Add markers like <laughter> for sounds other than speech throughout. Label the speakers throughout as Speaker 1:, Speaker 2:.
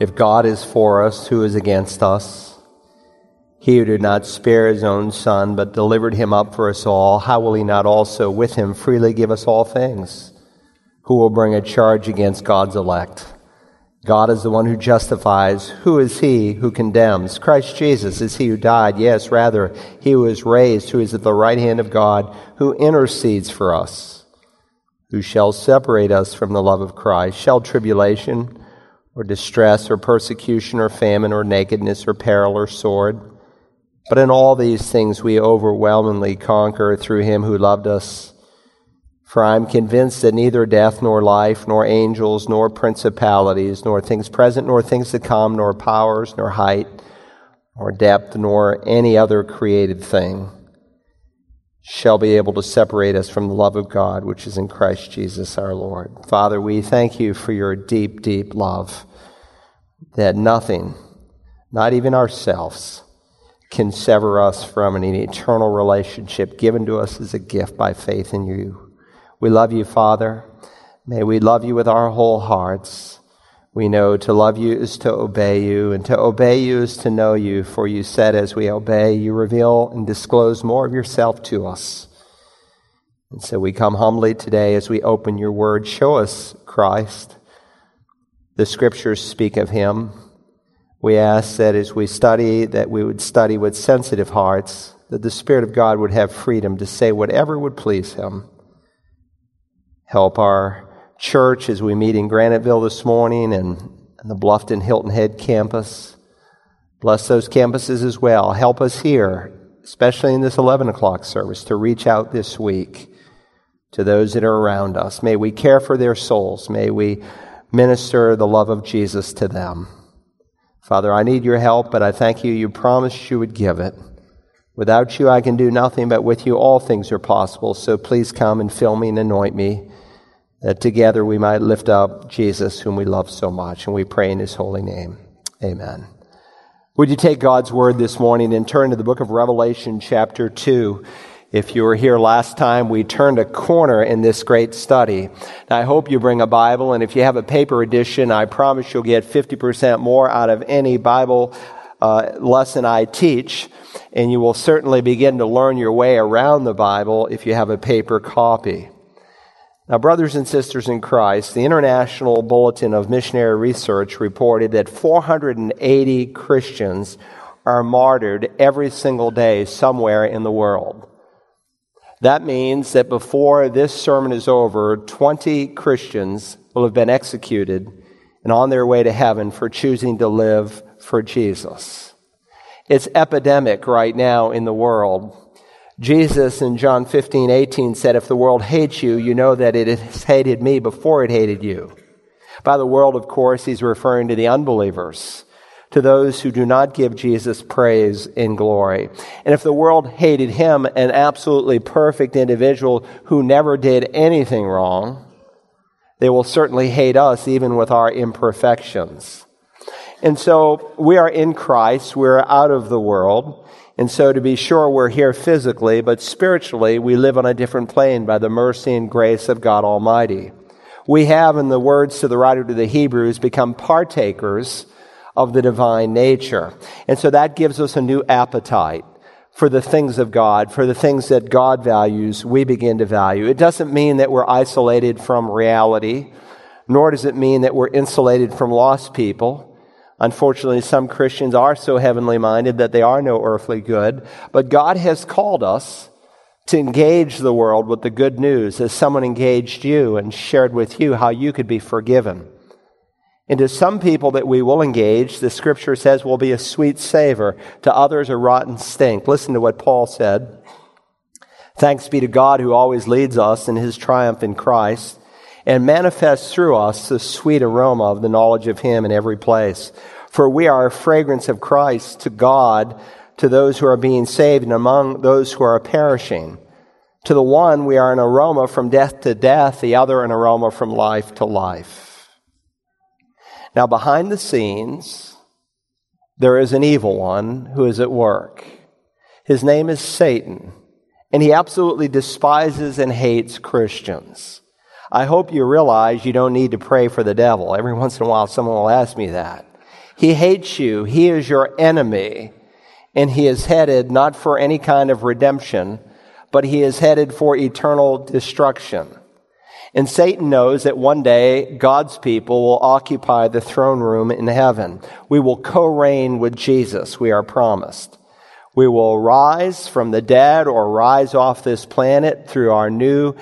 Speaker 1: If God is for us, who is against us? He who did not spare his own son, but delivered him up for us all, how will he not also with him freely give us all things? Who will bring a charge against God's elect? God is the one who justifies. Who is he who condemns? Christ Jesus is he who died. Yes, rather, he who is raised, who is at the right hand of God, who intercedes for us. Who shall separate us from the love of Christ? Shall tribulation, or distress or persecution or famine or nakedness or peril or sword. But in all these things we overwhelmingly conquer through him who loved us. For I am convinced that neither death nor life, nor angels, nor principalities, nor things present, nor things to come, nor powers, nor height, nor depth, nor any other created thing shall be able to separate us from the love of God which is in Christ Jesus our Lord. Father, we thank you for your deep, deep love that nothing, not even ourselves, can sever us from an eternal relationship given to us as a gift by faith in you. We love you, Father. May we love you with our whole hearts. We know to love you is to obey you, and to obey you is to know you, for you said, as we obey, you reveal and disclose more of yourself to us. And so we come humbly today as we open your word. Show us Christ. The scriptures speak of him. We ask that as we study, that we would study with sensitive hearts, that the Spirit of God would have freedom to say whatever would please him. Help our church as we meet in Graniteville this morning and, and the Bluffton Hilton Head campus. Bless those campuses as well. Help us here, especially in this 11 o'clock service, to reach out this week to those that are around us. May we care for their souls. May we minister the love of Jesus to them. Father, I need your help, but I thank you. You promised you would give it. Without you, I can do nothing, but with you, all things are possible. So please come and fill me and anoint me that together we might lift up Jesus, whom we love so much, and we pray in his holy name. Amen. Would you take God's word this morning and turn to the book of Revelation, chapter 2? If you were here last time, we turned a corner in this great study. Now, I hope you bring a Bible, and if you have a paper edition, I promise you'll get 50% more out of any Bible uh, lesson I teach, and you will certainly begin to learn your way around the Bible if you have a paper copy. Now, brothers and sisters in Christ, the International Bulletin of Missionary Research reported that 480 Christians are martyred every single day somewhere in the world. That means that before this sermon is over, 20 Christians will have been executed and on their way to heaven for choosing to live for Jesus. It's epidemic right now in the world. Jesus in John 15, 18 said, If the world hates you, you know that it has hated me before it hated you. By the world, of course, he's referring to the unbelievers, to those who do not give Jesus praise and glory. And if the world hated him, an absolutely perfect individual who never did anything wrong, they will certainly hate us even with our imperfections. And so we are in Christ, we're out of the world. And so, to be sure, we're here physically, but spiritually, we live on a different plane by the mercy and grace of God Almighty. We have, in the words to the writer to the Hebrews, become partakers of the divine nature. And so that gives us a new appetite for the things of God, for the things that God values, we begin to value. It doesn't mean that we're isolated from reality, nor does it mean that we're insulated from lost people. Unfortunately, some Christians are so heavenly minded that they are no earthly good. But God has called us to engage the world with the good news as someone engaged you and shared with you how you could be forgiven. And to some people that we will engage, the scripture says will be a sweet savor. To others, a rotten stink. Listen to what Paul said. Thanks be to God who always leads us in his triumph in Christ and manifests through us the sweet aroma of the knowledge of Him in every place. For we are a fragrance of Christ to God, to those who are being saved, and among those who are perishing. To the one, we are an aroma from death to death, the other, an aroma from life to life. Now, behind the scenes, there is an evil one who is at work. His name is Satan, and he absolutely despises and hates Christians. I hope you realize you don't need to pray for the devil. Every once in a while, someone will ask me that. He hates you. He is your enemy. And he is headed not for any kind of redemption, but he is headed for eternal destruction. And Satan knows that one day God's people will occupy the throne room in heaven. We will co-reign with Jesus, we are promised. We will rise from the dead or rise off this planet through our new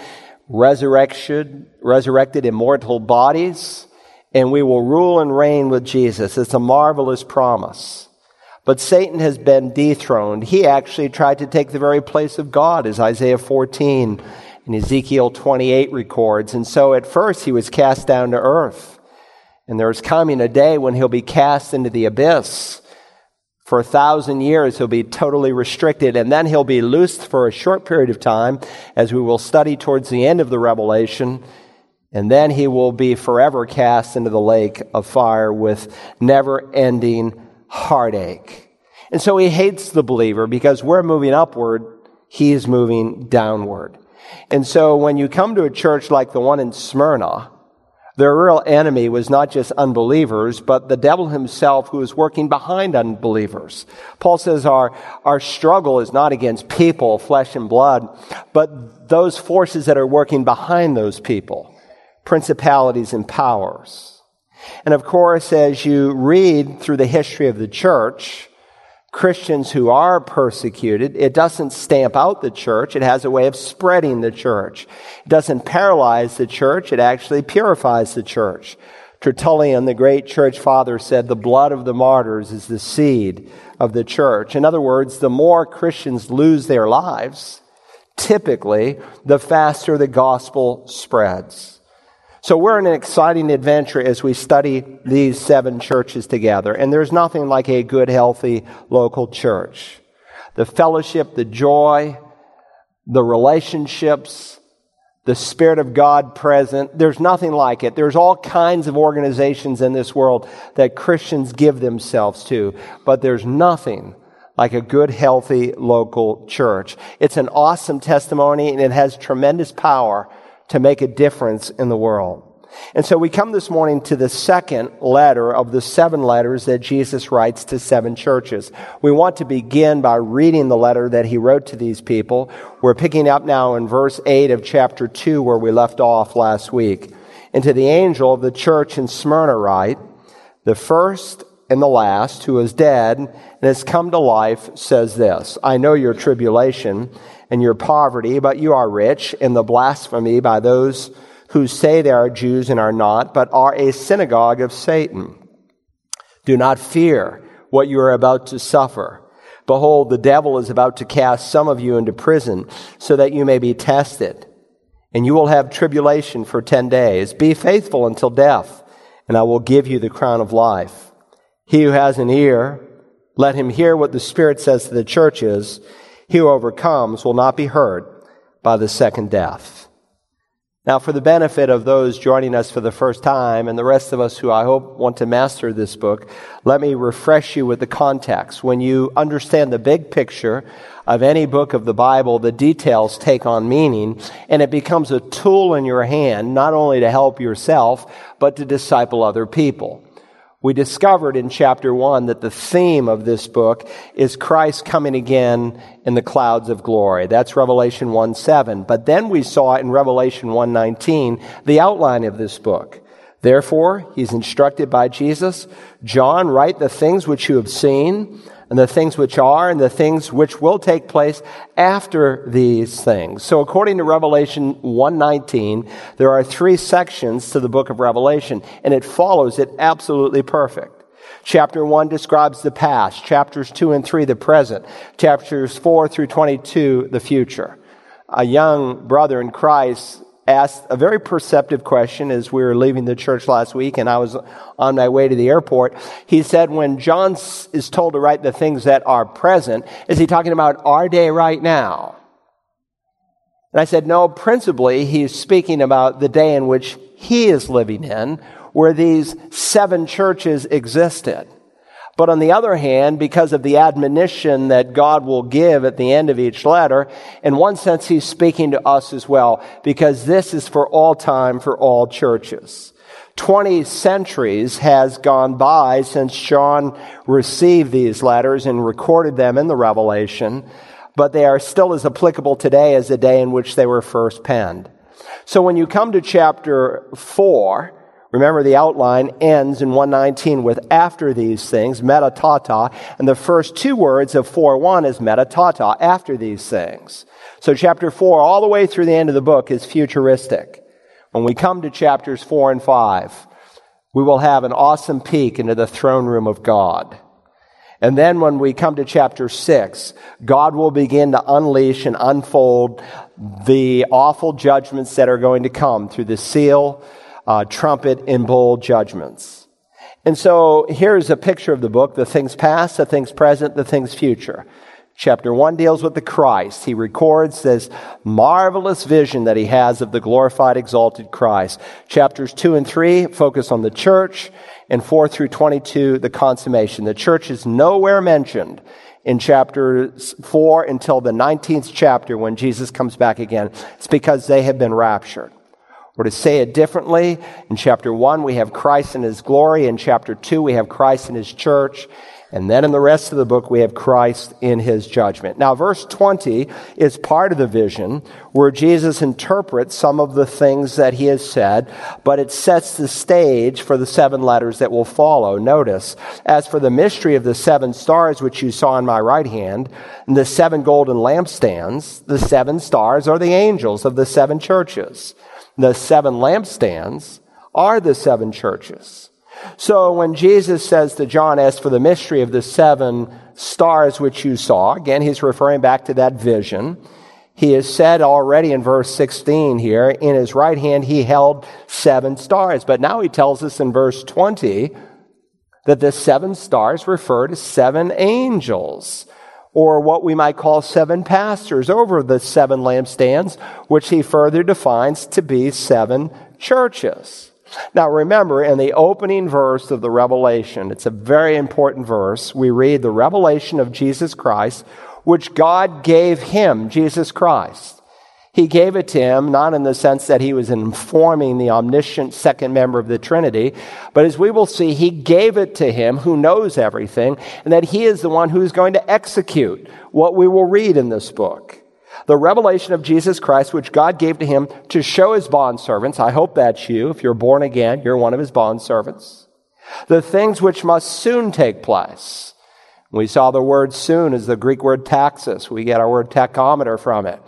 Speaker 1: resurrection, resurrected immortal bodies, and we will rule and reign with Jesus. It's a marvelous promise. But Satan has been dethroned. He actually tried to take the very place of God, as Isaiah 14 and Ezekiel 28 records. And so at first he was cast down to earth. And there's coming a day when he'll be cast into the abyss. For a thousand years, he'll be totally restricted, and then he'll be loosed for a short period of time, as we will study towards the end of the Revelation. And then he will be forever cast into the lake of fire with never ending heartache. And so he hates the believer because we're moving upward, he is moving downward. And so when you come to a church like the one in Smyrna, their real enemy was not just unbelievers, but the devil himself who is working behind unbelievers. Paul says our, our struggle is not against people, flesh and blood, but those forces that are working behind those people, principalities and powers. And of course, as you read through the history of the church, Christians who are persecuted, it doesn't stamp out the church. It has a way of spreading the church. It doesn't paralyze the church. It actually purifies the church. Tertullian, the great church father, said the blood of the martyrs is the seed of the church. In other words, the more Christians lose their lives, typically, the faster the gospel spreads. So we're in an exciting adventure as we study these seven churches together. And there's nothing like a good, healthy local church. The fellowship, the joy, the relationships, the Spirit of God present. There's nothing like it. There's all kinds of organizations in this world that Christians give themselves to, but there's nothing like a good, healthy local church. It's an awesome testimony and it has tremendous power to make a difference in the world. And so we come this morning to the second letter of the seven letters that Jesus writes to seven churches. We want to begin by reading the letter that he wrote to these people. We're picking up now in verse 8 of chapter 2 where we left off last week. And to the angel of the church in Smyrna write, the first and the last who is dead and has come to life says this, I know your tribulation and your poverty, but you are rich, and the blasphemy by those who say they are Jews and are not, but are a synagogue of Satan. Do not fear what you are about to suffer. Behold, the devil is about to cast some of you into prison so that you may be tested. And you will have tribulation for ten days. Be faithful until death, and I will give you the crown of life. He who has an ear, let him hear what the Spirit says to the churches. He who overcomes will not be hurt by the second death. Now, for the benefit of those joining us for the first time and the rest of us who I hope want to master this book, let me refresh you with the context. When you understand the big picture of any book of the Bible, the details take on meaning and it becomes a tool in your hand, not only to help yourself, but to disciple other people. We discovered in chapter one that the theme of this book is Christ coming again in the clouds of glory. That's Revelation 1 7. But then we saw in Revelation 1 19 the outline of this book. Therefore, he's instructed by Jesus, John, write the things which you have seen, and the things which are and the things which will take place after these things. So according to Revelation 119, there are three sections to the book of Revelation and it follows it absolutely perfect. Chapter 1 describes the past, chapters 2 and 3 the present, chapters 4 through 22 the future. A young brother in Christ asked a very perceptive question as we were leaving the church last week and I was on my way to the airport. He said, when John is told to write the things that are present, is he talking about our day right now? And I said, no, principally he's speaking about the day in which he is living in, where these seven churches existed. But on the other hand, because of the admonition that God will give at the end of each letter, in one sense, He's speaking to us as well, because this is for all time, for all churches. 20 centuries has gone by since John received these letters and recorded them in the Revelation, but they are still as applicable today as the day in which they were first penned. So when you come to chapter 4, remember the outline ends in 119 with after these things, meta tauta, and the first two words of 4.1 is meta tauta, after these things. So chapter 4 all the way through the end of the book is futuristic. When we come to chapters 4 and 5, we will have an awesome peek into the throne room of God. And then when we come to chapter 6, God will begin to unleash and unfold the awful judgments that are going to come through the seal, uh, trumpet, and bowl judgments. And so here's a picture of the book the things past, the things present, the things future. Chapter 1 deals with the Christ. He records this marvelous vision that he has of the glorified, exalted Christ. Chapters 2 and 3 focus on the church, and 4 through 22, the consummation. The church is nowhere mentioned in chapter 4 until the 19th chapter when Jesus comes back again. It's because they have been raptured. Or to say it differently, in chapter 1 we have Christ in his glory, in chapter 2 we have Christ in his church, and then in the rest of the book, we have Christ in his judgment. Now, verse 20 is part of the vision where Jesus interprets some of the things that he has said, but it sets the stage for the seven letters that will follow. Notice, as for the mystery of the seven stars, which you saw in my right hand, and the seven golden lampstands, the seven stars are the angels of the seven churches. The seven lampstands are the seven churches. So when Jesus says to John, as for the mystery of the seven stars which you saw, again, he's referring back to that vision. He has said already in verse 16 here, in his right hand he held seven stars. But now he tells us in verse 20 that the seven stars refer to seven angels, or what we might call seven pastors over the seven lampstands, which he further defines to be seven churches. Now remember, in the opening verse of the Revelation, it's a very important verse. We read the revelation of Jesus Christ, which God gave him, Jesus Christ. He gave it to him, not in the sense that he was informing the omniscient second member of the Trinity, but as we will see, he gave it to him who knows everything, and that he is the one who's going to execute what we will read in this book the revelation of Jesus Christ, which God gave to him to show his bondservants. I hope that's you. If you're born again, you're one of his bondservants. The things which must soon take place. We saw the word soon as the Greek word taxis. We get our word tachometer from it.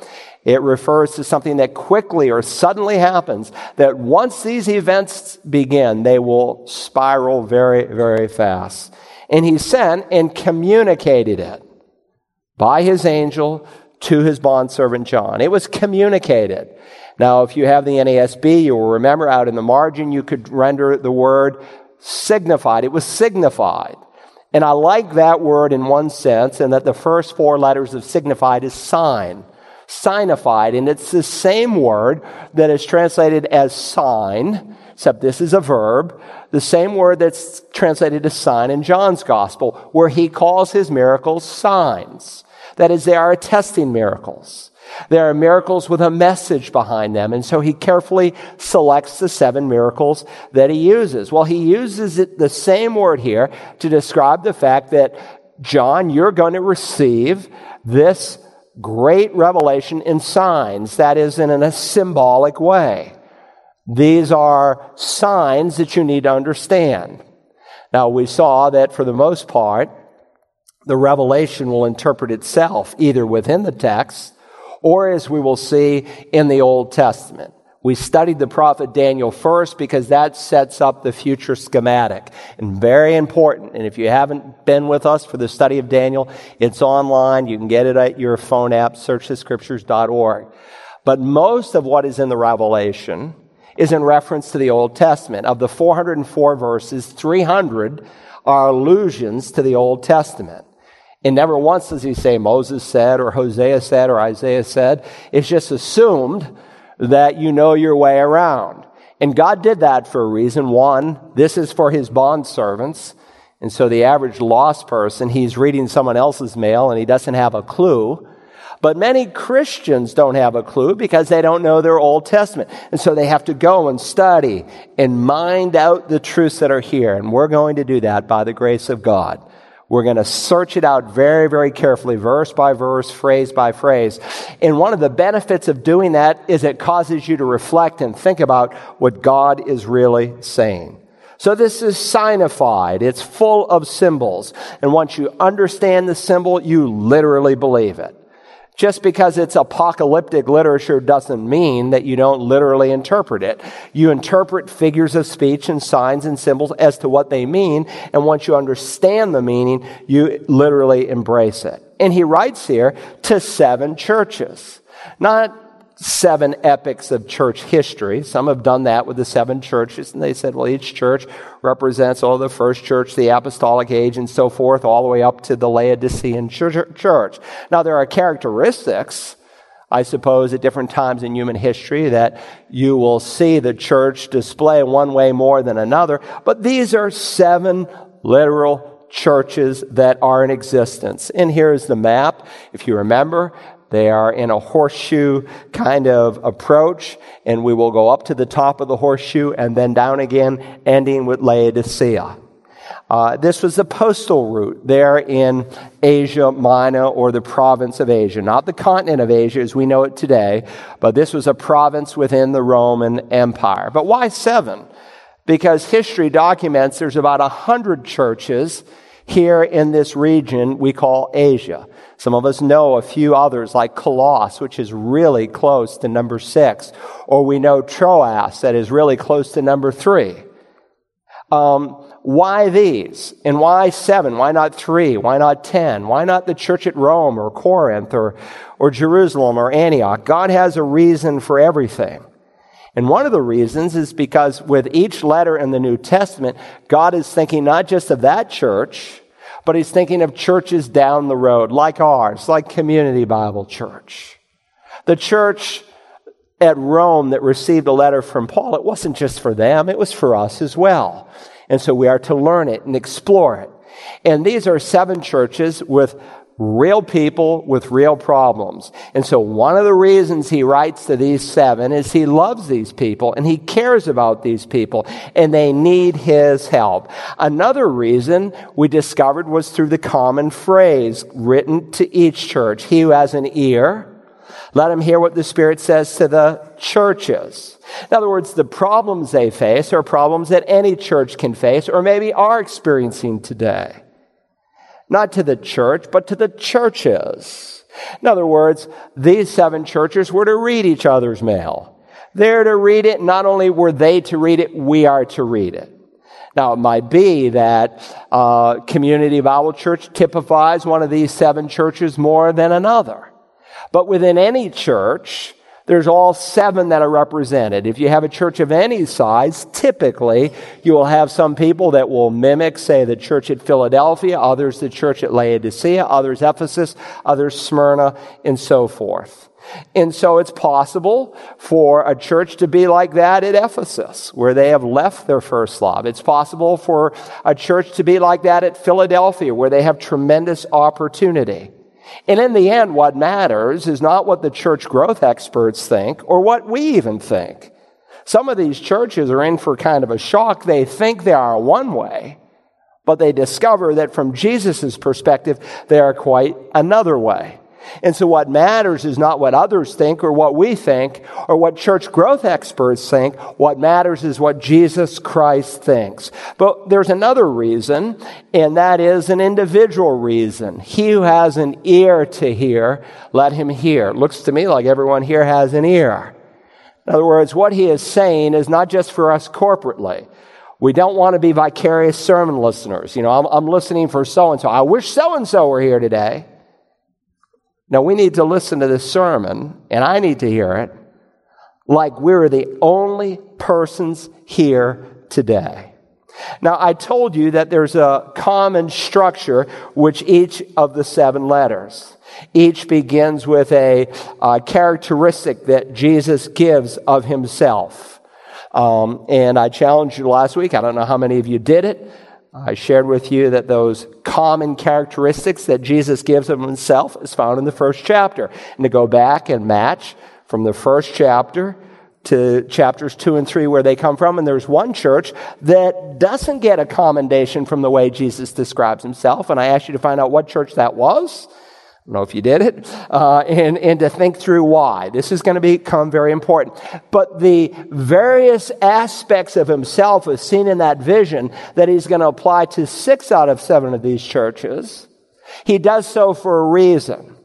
Speaker 1: It refers to something that quickly or suddenly happens, that once these events begin, they will spiral very, very fast. And he sent and communicated it by his angel to his bondservant John. It was communicated. Now, if you have the NASB, you will remember out in the margin, you could render the word signified. It was signified. And I like that word in one sense, and that the first four letters of signified is sign, signified. And it's the same word that is translated as sign, except this is a verb, the same word that's translated as sign in John's gospel, where he calls his miracles signs. That is, they are attesting miracles. They are miracles with a message behind them. And so he carefully selects the seven miracles that he uses. Well, he uses it, the same word here to describe the fact that, John, you're going to receive this great revelation in signs. That is, in a symbolic way. These are signs that you need to understand. Now, we saw that for the most part, the revelation will interpret itself either within the text or as we will see in the Old Testament. We studied the prophet Daniel first because that sets up the future schematic and very important. And if you haven't been with us for the study of Daniel, it's online. You can get it at your phone app, searchthescriptures.org. But most of what is in the Revelation is in reference to the Old Testament. Of the 404 verses, 300 are allusions to the Old Testament. And never once does he say Moses said or Hosea said or Isaiah said. It's just assumed that you know your way around. And God did that for a reason. One, this is for his bond servants. And so the average lost person, he's reading someone else's mail and he doesn't have a clue. But many Christians don't have a clue because they don't know their Old Testament. And so they have to go and study and mind out the truths that are here. And we're going to do that by the grace of God. We're going to search it out very, very carefully, verse by verse, phrase by phrase. And one of the benefits of doing that is it causes you to reflect and think about what God is really saying. So this is signified. It's full of symbols. And once you understand the symbol, you literally believe it. Just because it's apocalyptic literature doesn't mean that you don't literally interpret it. You interpret figures of speech and signs and symbols as to what they mean, and once you understand the meaning, you literally embrace it. And he writes here to seven churches. Not seven epics of church history. Some have done that with the seven churches, and they said, well, each church represents, oh, the first church, the apostolic age, and so forth, all the way up to the Laodicean church. Now, there are characteristics, I suppose, at different times in human history that you will see the church display one way more than another, but these are seven literal churches that are in existence. And here's the map. If you remember, they are in a horseshoe kind of approach, and we will go up to the top of the horseshoe and then down again, ending with Laodicea. Uh, this was the postal route there in Asia Minor or the province of Asia, not the continent of Asia as we know it today, but this was a province within the Roman Empire. But why seven? Because history documents there's about a hundred churches here in this region we call Asia. Some of us know a few others like Colossus, which is really close to number six. Or we know Troas, that is really close to number three. Um, why these? And why seven? Why not three? Why not ten? Why not the church at Rome or Corinth or, or Jerusalem or Antioch? God has a reason for everything. And one of the reasons is because with each letter in the New Testament, God is thinking not just of that church, but he's thinking of churches down the road, like ours, like Community Bible Church. The church at Rome that received a letter from Paul, it wasn't just for them, it was for us as well. And so we are to learn it and explore it. And these are seven churches with real people with real problems. And so one of the reasons he writes to these seven is he loves these people and he cares about these people and they need his help. Another reason we discovered was through the common phrase written to each church. He who has an ear, let him hear what the Spirit says to the churches. In other words, the problems they face are problems that any church can face or maybe are experiencing today not to the church, but to the churches. In other words, these seven churches were to read each other's mail. They're to read it. Not only were they to read it, we are to read it. Now, it might be that uh, Community Bible Church typifies one of these seven churches more than another. But within any church, there's all seven that are represented. If you have a church of any size, typically you will have some people that will mimic, say, the church at Philadelphia, others the church at Laodicea, others Ephesus, others Smyrna, and so forth. And so it's possible for a church to be like that at Ephesus, where they have left their first love. It's possible for a church to be like that at Philadelphia, where they have tremendous opportunity. And in the end, what matters is not what the church growth experts think or what we even think. Some of these churches are in for kind of a shock. They think they are one way, but they discover that from Jesus' perspective, they are quite another way. And so what matters is not what others think or what we think or what church growth experts think. What matters is what Jesus Christ thinks. But there's another reason, and that is an individual reason. He who has an ear to hear, let him hear. It looks to me like everyone here has an ear. In other words, what he is saying is not just for us corporately. We don't want to be vicarious sermon listeners. You know, I'm, I'm listening for so and so. I wish so and so were here today. Now, we need to listen to this sermon, and I need to hear it like we're the only persons here today. Now, I told you that there's a common structure which each of the seven letters. Each begins with a, a characteristic that Jesus gives of himself. Um, and I challenged you last week. I don't know how many of you did it. I shared with you that those common characteristics that Jesus gives of himself is found in the first chapter. And to go back and match from the first chapter to chapters two and three where they come from. And there's one church that doesn't get a commendation from the way Jesus describes himself. And I asked you to find out what church that was. I don't know if you did it, uh, and, and to think through why. This is going to become very important. But the various aspects of himself is seen in that vision that he's going to apply to six out of seven of these churches. He does so for a reason.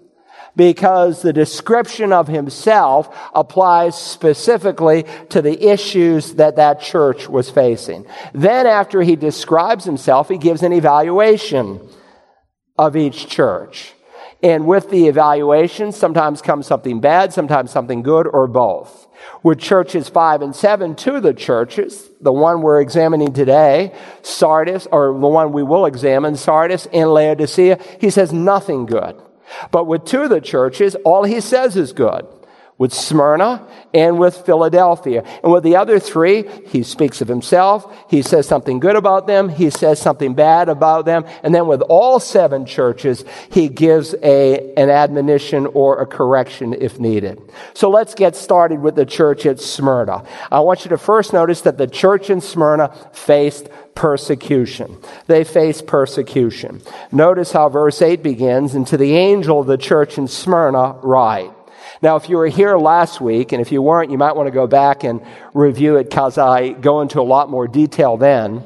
Speaker 1: Because the description of himself applies specifically to the issues that that church was facing. Then after he describes himself, he gives an evaluation of each church. And with the evaluation, sometimes comes something bad, sometimes something good, or both. With churches five and seven, two of the churches, the one we're examining today, Sardis, or the one we will examine, Sardis and Laodicea, he says nothing good. But with two of the churches, all he says is good with Smyrna and with Philadelphia. And with the other three, he speaks of himself, he says something good about them, he says something bad about them, and then with all seven churches, he gives a, an admonition or a correction if needed. So let's get started with the church at Smyrna. I want you to first notice that the church in Smyrna faced persecution. They faced persecution. Notice how verse 8 begins, and to the angel of the church in Smyrna write. Now, if you were here last week, and if you weren't, you might want to go back and review it because I go into a lot more detail then.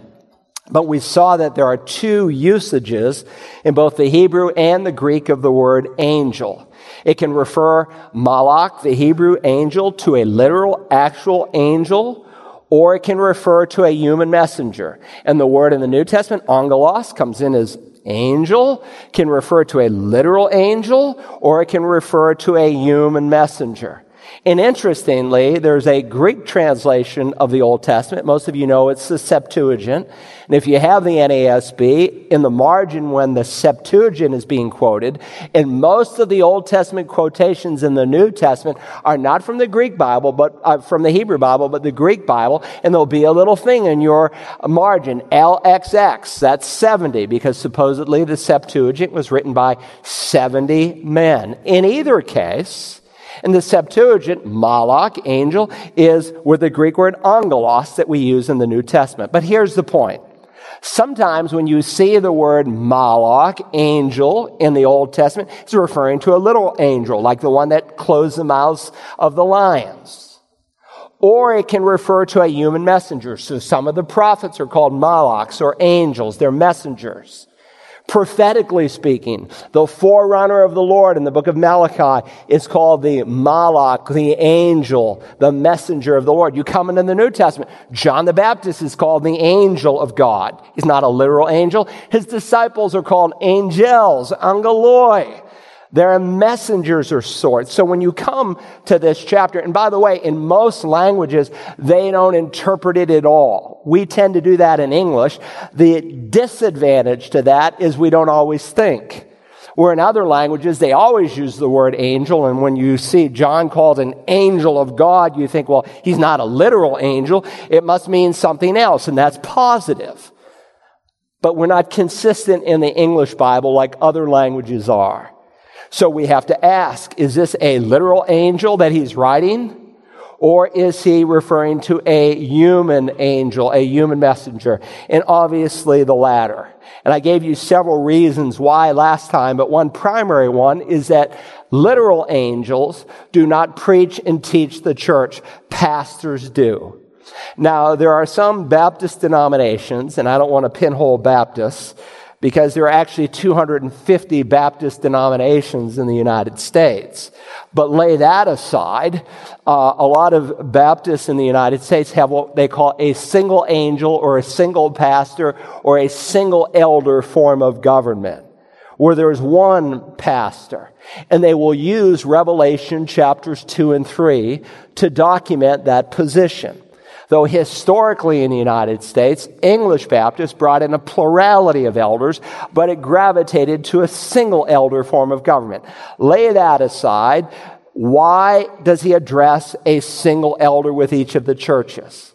Speaker 1: But we saw that there are two usages in both the Hebrew and the Greek of the word angel. It can refer malach, the Hebrew angel, to a literal, actual angel, or it can refer to a human messenger. And the word in the New Testament, angelos, comes in as angel can refer to a literal angel or it can refer to a human messenger. And interestingly, there's a Greek translation of the Old Testament. Most of you know it's the Septuagint. And if you have the NASB, in the margin when the Septuagint is being quoted, and most of the Old Testament quotations in the New Testament are not from the Greek Bible, but uh, from the Hebrew Bible, but the Greek Bible, and there'll be a little thing in your margin, LXX. That's 70, because supposedly the Septuagint was written by 70 men. In either case, in the Septuagint, malach, angel, is with the Greek word angelos that we use in the New Testament. But here's the point. Sometimes when you see the word malach, angel, in the Old Testament, it's referring to a little angel, like the one that closed the mouths of the lions. Or it can refer to a human messenger. So some of the prophets are called malachs or angels. They're messengers. Prophetically speaking, the forerunner of the Lord in the book of Malachi is called the Malach, the angel, the messenger of the Lord. You come into the New Testament, John the Baptist is called the angel of God. He's not a literal angel. His disciples are called angels, angeloi. They're messengers or sorts. So when you come to this chapter, and by the way, in most languages, they don't interpret it at all. We tend to do that in English. The disadvantage to that is we don't always think. Where in other languages, they always use the word angel. And when you see John called an angel of God, you think, well, he's not a literal angel. It must mean something else. And that's positive. But we're not consistent in the English Bible like other languages are. So we have to ask, is this a literal angel that he's writing? Or is he referring to a human angel, a human messenger? And obviously the latter. And I gave you several reasons why last time, but one primary one is that literal angels do not preach and teach the church. Pastors do. Now, there are some Baptist denominations, and I don't want to pinhole Baptists, because there are actually 250 Baptist denominations in the United States. But lay that aside, uh, a lot of Baptists in the United States have what they call a single angel or a single pastor or a single elder form of government where there's one pastor. And they will use Revelation chapters 2 and 3 to document that position. Though historically in the United States, English Baptists brought in a plurality of elders, but it gravitated to a single elder form of government. Lay that aside. Why does he address a single elder with each of the churches?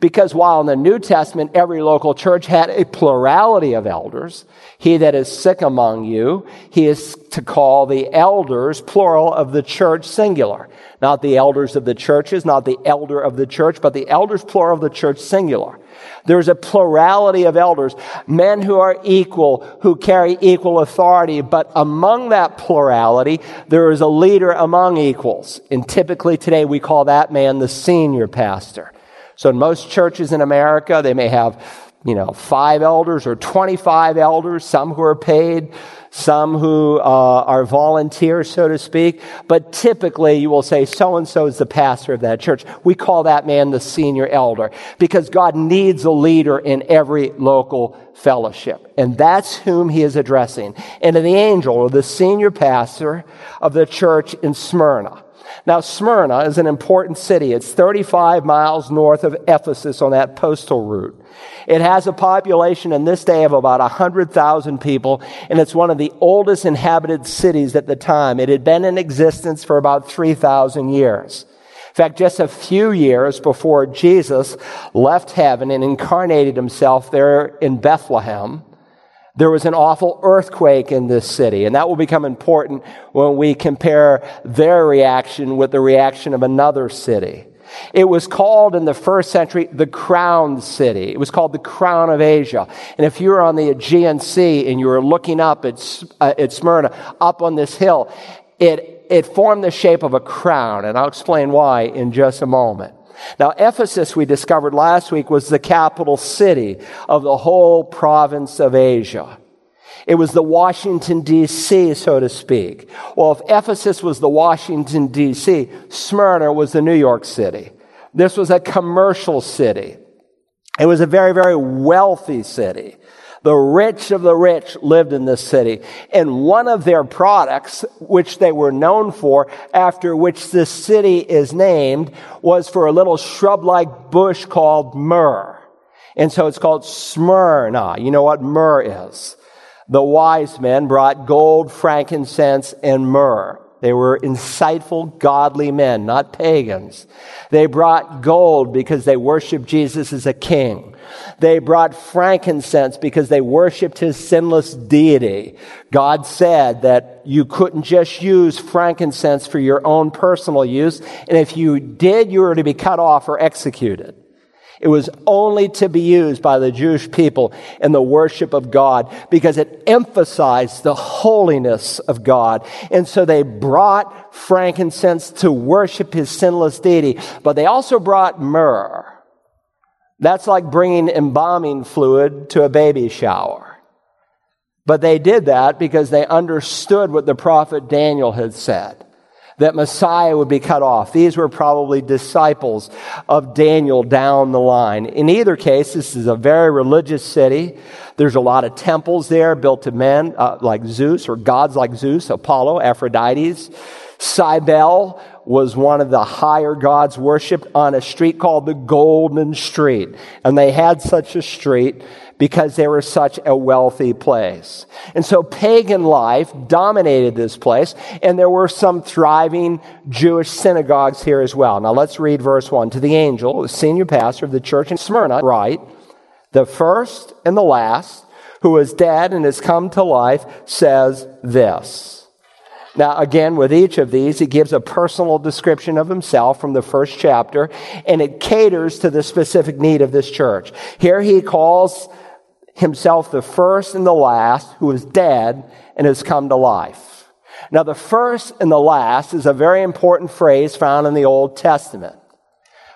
Speaker 1: Because while in the New Testament, every local church had a plurality of elders, he that is sick among you, he is to call the elders, plural, of the church, singular. Not the elders of the churches, not the elder of the church, but the elders, plural, of the church, singular. There's a plurality of elders, men who are equal, who carry equal authority, but among that plurality, there is a leader among equals. And typically today we call that man the senior pastor. So in most churches in America, they may have, you know, five elders or 25 elders, some who are paid, some who uh, are volunteers, so to speak. But typically, you will say, so and so is the pastor of that church. We call that man the senior elder because God needs a leader in every local fellowship. And that's whom he is addressing. And the angel, or the senior pastor of the church in Smyrna. Now, Smyrna is an important city. It's 35 miles north of Ephesus on that postal route. It has a population in this day of about 100,000 people, and it's one of the oldest inhabited cities at the time. It had been in existence for about 3,000 years. In fact, just a few years before Jesus left heaven and incarnated himself there in Bethlehem, there was an awful earthquake in this city, and that will become important when we compare their reaction with the reaction of another city. It was called in the first century the crown city. It was called the crown of Asia. And if you were on the Aegean Sea and you were looking up at, uh, at Smyrna, up on this hill, it, it formed the shape of a crown. And I'll explain why in just a moment. Now, Ephesus, we discovered last week, was the capital city of the whole province of Asia. It was the Washington, D.C., so to speak. Well, if Ephesus was the Washington, D.C., Smyrna was the New York City. This was a commercial city. It was a very, very wealthy city. The rich of the rich lived in this city. And one of their products, which they were known for, after which this city is named, was for a little shrub-like bush called myrrh. And so it's called Smyrna. You know what myrrh is? The wise men brought gold, frankincense, and myrrh. They were insightful, godly men, not pagans. They brought gold because they worshiped Jesus as a king. They brought frankincense because they worshiped his sinless deity. God said that you couldn't just use frankincense for your own personal use, and if you did, you were to be cut off or executed. It was only to be used by the Jewish people in the worship of God because it emphasized the holiness of God. And so they brought frankincense to worship his sinless deity, but they also brought myrrh. That's like bringing embalming fluid to a baby shower. But they did that because they understood what the prophet Daniel had said that Messiah would be cut off. These were probably disciples of Daniel down the line. In either case, this is a very religious city. There's a lot of temples there built to men uh, like Zeus or gods like Zeus, Apollo, Aphrodite. Cybele was one of the higher gods worshipped on a street called the Golden Street. And they had such a street because they were such a wealthy place. And so pagan life dominated this place, and there were some thriving Jewish synagogues here as well. Now let's read verse 1. To the angel, the senior pastor of the church in Smyrna, write, The first and the last, who is dead and has come to life, says this. Now, again, with each of these, he gives a personal description of himself from the first chapter, and it caters to the specific need of this church. Here he calls himself the first and the last who is dead and has come to life. Now, the first and the last is a very important phrase found in the Old Testament.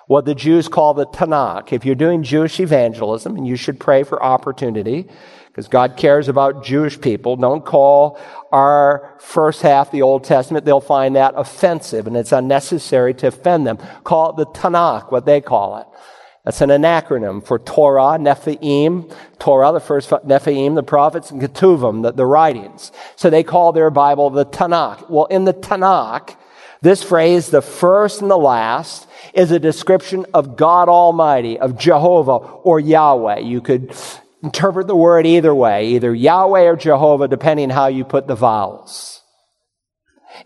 Speaker 1: What the Jews call the Tanakh. If you're doing Jewish evangelism, and you should pray for opportunity, because God cares about Jewish people, don't call our first half the Old Testament. They'll find that offensive and it's unnecessary to offend them. Call it the Tanakh, what they call it. That's an acronym for Torah, Nevi'im, Torah, the first Nevi'im, the prophets, and Ketuvim, the, the writings. So they call their Bible the Tanakh. Well, in the Tanakh, this phrase, the first and the last, is a description of God Almighty, of Jehovah or Yahweh. You could interpret the word either way, either Yahweh or Jehovah, depending how you put the vowels.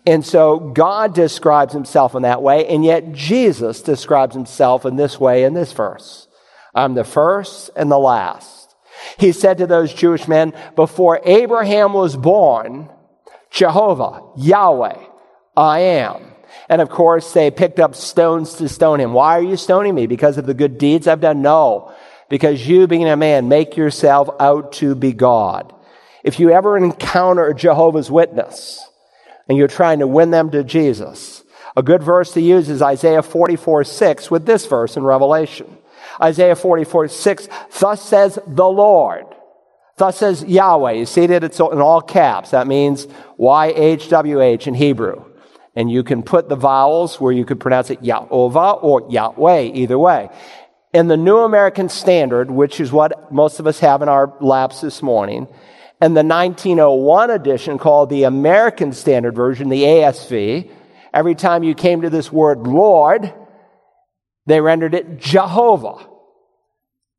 Speaker 1: And so God describes himself in that way, and yet Jesus describes himself in this way in this verse. I'm the first and the last. He said to those Jewish men, before Abraham was born, Jehovah, Yahweh, I am. And of course, they picked up stones to stone him. Why are you stoning me? Because of the good deeds I've done? No. Because you, being a man, make yourself out to be God. If you ever encounter a Jehovah's Witness and you're trying to win them to Jesus, a good verse to use is Isaiah 44 6 with this verse in Revelation. Isaiah 44 6, thus says the Lord. Thus says Yahweh. You see that it's in all caps. That means YHWH in Hebrew. And you can put the vowels where you could pronounce it Yahovah or Yahweh, either way. In the New American Standard, which is what most of us have in our laps this morning, and the 1901 edition called the American Standard Version, the ASV, every time you came to this word Lord, they rendered it Jehovah.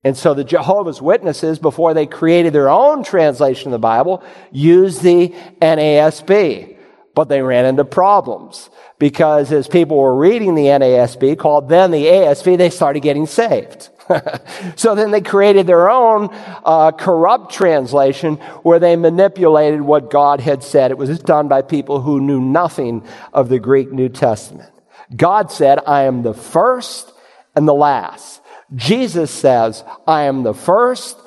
Speaker 1: And so the Jehovah's Witnesses, before they created their own translation of the Bible, used the NASB. But they ran into problems because as people were reading the NASB, called then the ASV, they started getting saved. <laughs> so then they created their own uh, corrupt translation where they manipulated what God had said. It was done by people who knew nothing of the Greek New Testament. God said, I am the first and the last. Jesus says, I am the first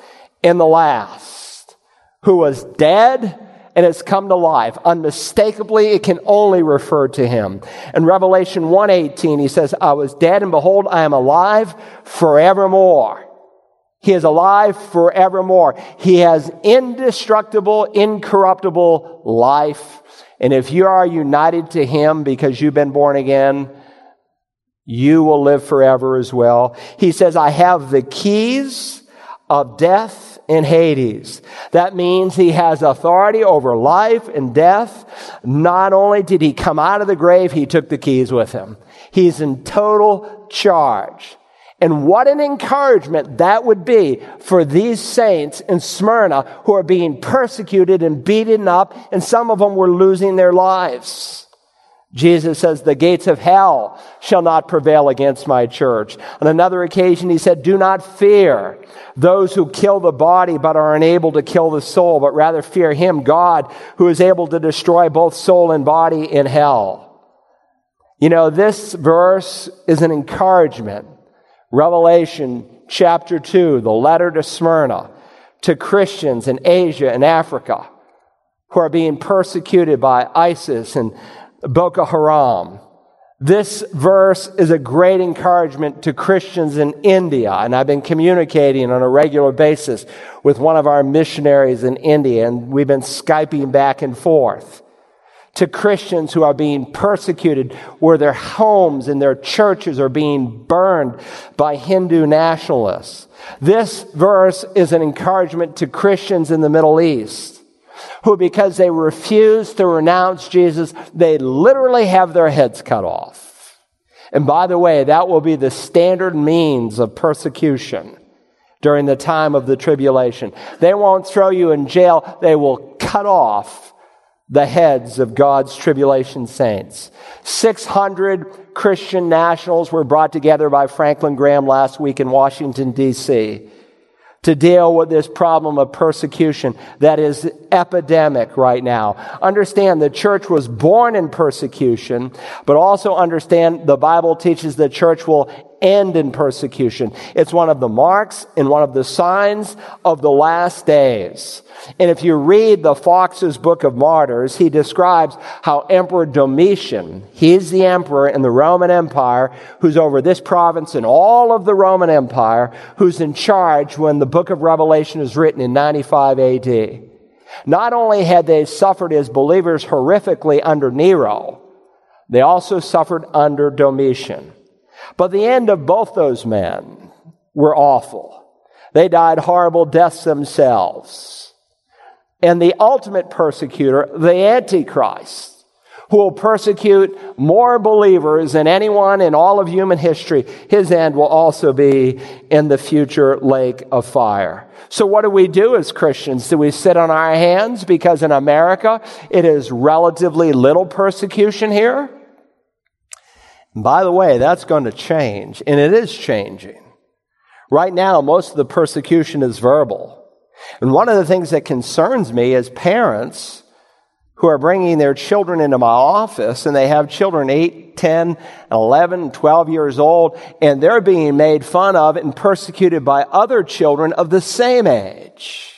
Speaker 1: and the last, who was dead and it's come to life. Unmistakably, it can only refer to him. In Revelation 1:18, he says, I was dead and behold, I am alive forevermore. He is alive forevermore. He has indestructible, incorruptible life. And if you are united to him because you've been born again, you will live forever as well. He says, I have the keys of death and Hades. That means he has authority over life and death. Not only did he come out of the grave, he took the keys with him. He's in total charge. And what an encouragement that would be for these saints in Smyrna who are being persecuted and beaten up, and some of them were losing their lives. Jesus says, the gates of hell shall not prevail against my church. On another occasion, he said, do not fear those who kill the body but are unable to kill the soul, but rather fear him, God, who is able to destroy both soul and body in hell. You know, this verse is an encouragement. Revelation chapter 2, the letter to Smyrna, to Christians in Asia and Africa who are being persecuted by ISIS and Boko Haram. This verse is a great encouragement to Christians in India, and I've been communicating on a regular basis with one of our missionaries in India, and we've been Skyping back and forth. To Christians who are being persecuted, where their homes and their churches are being burned by Hindu nationalists. This verse is an encouragement to Christians in the Middle East who, because they refuse to renounce Jesus, they literally have their heads cut off. And by the way, that will be the standard means of persecution during the time of the tribulation. They won't throw you in jail, they will cut off the heads of God's tribulation saints. 600 Christian nationals were brought together by Franklin Graham last week in Washington, D.C to deal with this problem of persecution that is epidemic right now. Understand the church was born in persecution, but also understand the Bible teaches the church will end in persecution. It's one of the marks and one of the signs of the last days. And if you read the Fox's Book of Martyrs, he describes how Emperor Domitian, he's the emperor in the Roman Empire who's over this province and all of the Roman Empire, who's in charge when the book of Revelation is written in 95 AD. Not only had they suffered as believers horrifically under Nero, they also suffered under Domitian. But the end of both those men were awful. They died horrible deaths themselves. And the ultimate persecutor, the Antichrist, who will persecute more believers than anyone in all of human history, his end will also be in the future lake of fire. So what do we do as Christians? Do we sit on our hands because in America it is relatively little persecution here? By the way, that's going to change, and it is changing. Right now, most of the persecution is verbal. And one of the things that concerns me is parents who are bringing their children into my office and they have children 8, 10, 11, 12 years old and they're being made fun of and persecuted by other children of the same age.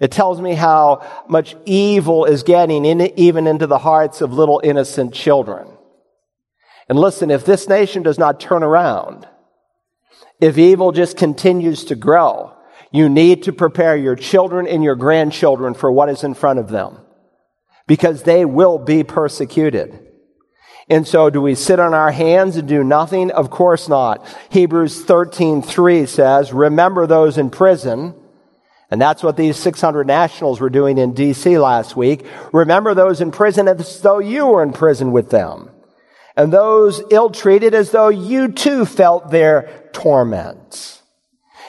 Speaker 1: It tells me how much evil is getting in, even into the hearts of little innocent children. And listen, if this nation does not turn around, if evil just continues to grow, you need to prepare your children and your grandchildren for what is in front of them because they will be persecuted. And so do we sit on our hands and do nothing? Of course not. Hebrews 13:3 says, "Remember those in prison." And that's what these 600 nationals were doing in DC last week. Remember those in prison as though you were in prison with them. And those ill-treated as though you too felt their torments.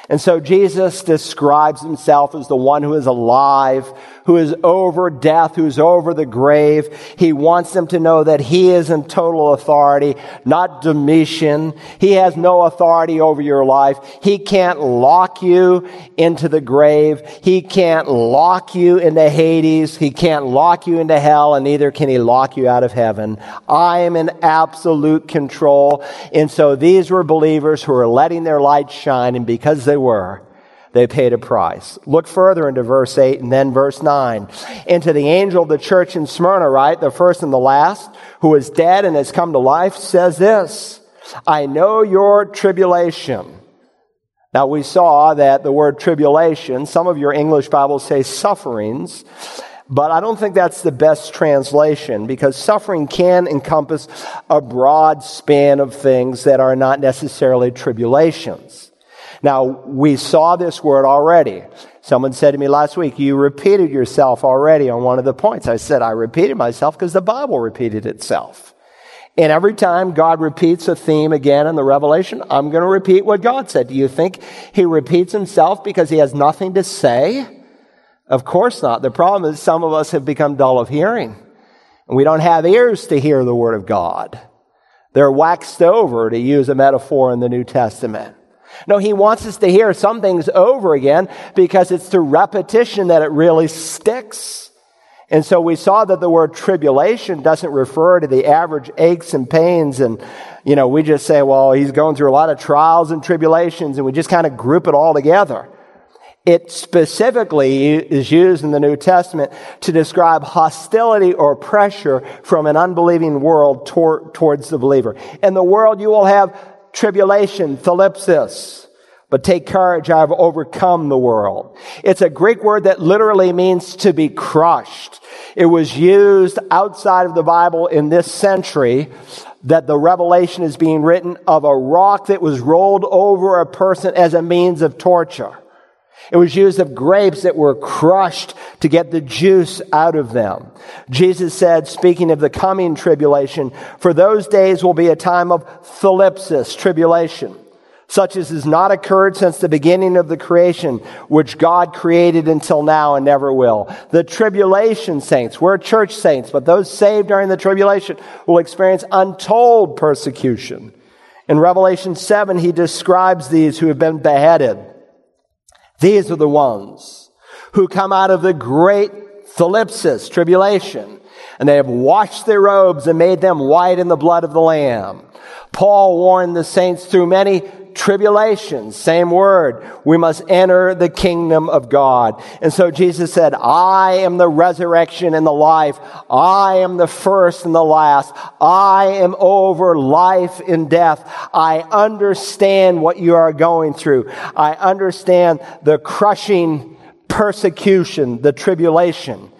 Speaker 1: And so Jesus describes himself as the one who is alive, who is over death, who's over the grave. He wants them to know that he is in total authority, not Domitian. He has no authority over your life. He can't lock you into the grave. He can't lock you into Hades. He can't lock you into hell, and neither can he lock you out of heaven. I am in absolute control. And so these were believers who were letting their light shine, and because they were, they paid a price. Look further into verse 8 and then verse 9. And to the angel of the church in Smyrna, right, the first and the last, who is dead and has come to life, says this, I know your tribulation. Now we saw that the word tribulation, some of your English Bibles say sufferings, but I don't think that's the best translation because suffering can encompass a broad span of things that are not necessarily tribulations. Now, we saw this word already. Someone said to me last week, You repeated yourself already on one of the points. I said, I repeated myself because the Bible repeated itself. And every time God repeats a theme again in the Revelation, I'm going to repeat what God said. Do you think He repeats Himself because He has nothing to say? Of course not. The problem is some of us have become dull of hearing. And we don't have ears to hear the Word of God. They're waxed over, to use a metaphor in the New Testament. No, he wants us to hear some things over again because it's through repetition that it really sticks. And so we saw that the word tribulation doesn't refer to the average aches and pains. And, you know, we just say, well, he's going through a lot of trials and tribulations, and we just kind of group it all together. It specifically is used in the New Testament to describe hostility or pressure from an unbelieving world tor- towards the believer. In the world, you will have tribulation, thlipsis. But take courage, I have overcome the world. It's a Greek word that literally means to be crushed. It was used outside of the Bible in this century that the revelation is being written of a rock that was rolled over a person as a means of torture. It was used of grapes that were crushed to get the juice out of them. Jesus said, speaking of the coming tribulation, for those days will be a time of thlipsis, tribulation, such as has not occurred since the beginning of the creation, which God created until now and never will. The tribulation saints, we're church saints, but those saved during the tribulation will experience untold persecution. In Revelation 7, he describes these who have been beheaded. These are the ones who come out of the great thlipsis, tribulation, and they have washed their robes and made them white in the blood of the Lamb. Paul warned the saints through many tribulations, same word, we must enter the kingdom of God. And so Jesus said, I am the resurrection and the life. I am the first and the last. I am over life and death. I understand what you are going through. I understand the crushing persecution, the tribulation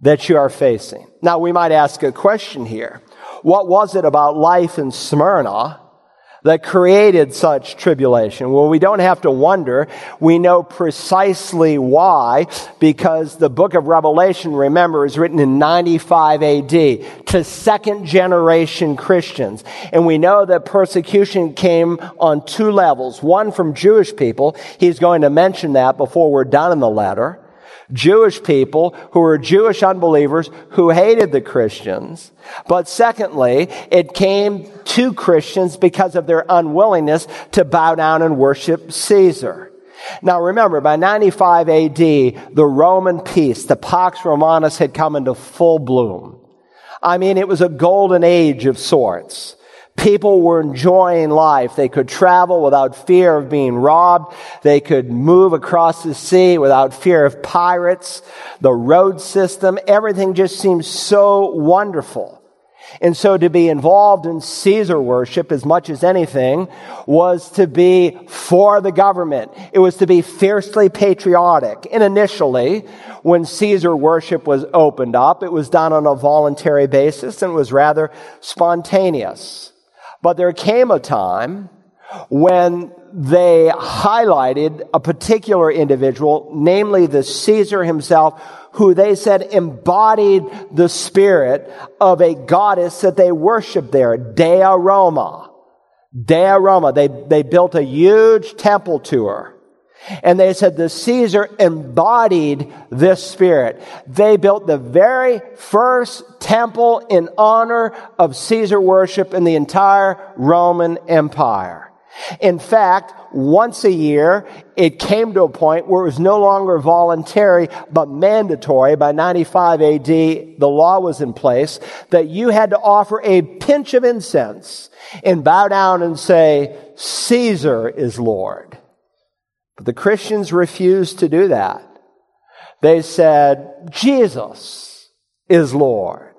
Speaker 1: that you are facing. Now we might ask a question here. What was it about life in Smyrna that created such tribulation? Well, we don't have to wonder. We know precisely why, because the book of Revelation, remember, is written in 95 AD to second generation Christians. And we know that persecution came on two levels. One from Jewish people. He's going to mention that before we're done in the letter. Jewish people who were Jewish unbelievers who hated the Christians. But secondly, it came to Christians because of their unwillingness to bow down and worship Caesar. Now remember, by 95 AD, the Roman peace, the Pax Romanus had come into full bloom. I mean, it was a golden age of sorts. People were enjoying life. They could travel without fear of being robbed. They could move across the sea without fear of pirates. The road system, everything just seemed so wonderful. And so to be involved in Caesar worship as much as anything was to be for the government. It was to be fiercely patriotic. And initially, when Caesar worship was opened up, it was done on a voluntary basis and was rather spontaneous. But there came a time when they highlighted a particular individual, namely the Caesar himself, who they said embodied the spirit of a goddess that they worshiped there, Dea Roma. Dea Roma. They, they built a huge temple to her. And they said the Caesar embodied this spirit. They built the very first temple in honor of Caesar worship in the entire Roman Empire. In fact, once a year, it came to a point where it was no longer voluntary, but mandatory. By 95 AD, the law was in place that you had to offer a pinch of incense and bow down and say, Caesar is Lord. But the Christians refused to do that. They said, Jesus is Lord.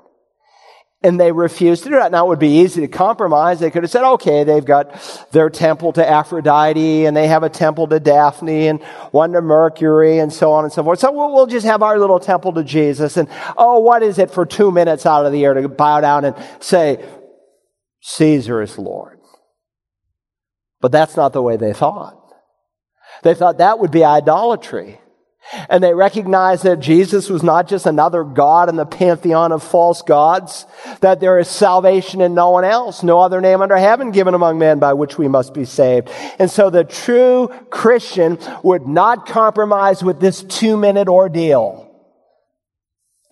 Speaker 1: And they refused to do that. Now it would be easy to compromise. They could have said, okay, they've got their temple to Aphrodite and they have a temple to Daphne and one to Mercury and so on and so forth. So we'll, just have our little temple to Jesus. And oh, what is it for two minutes out of the year to bow down and say, Caesar is Lord? But that's not the way they thought. They thought that would be idolatry. And they recognized that Jesus was not just another God in the pantheon of false gods, that there is salvation in no one else, no other name under heaven given among men by which we must be saved. And so the true Christian would not compromise with this two minute ordeal.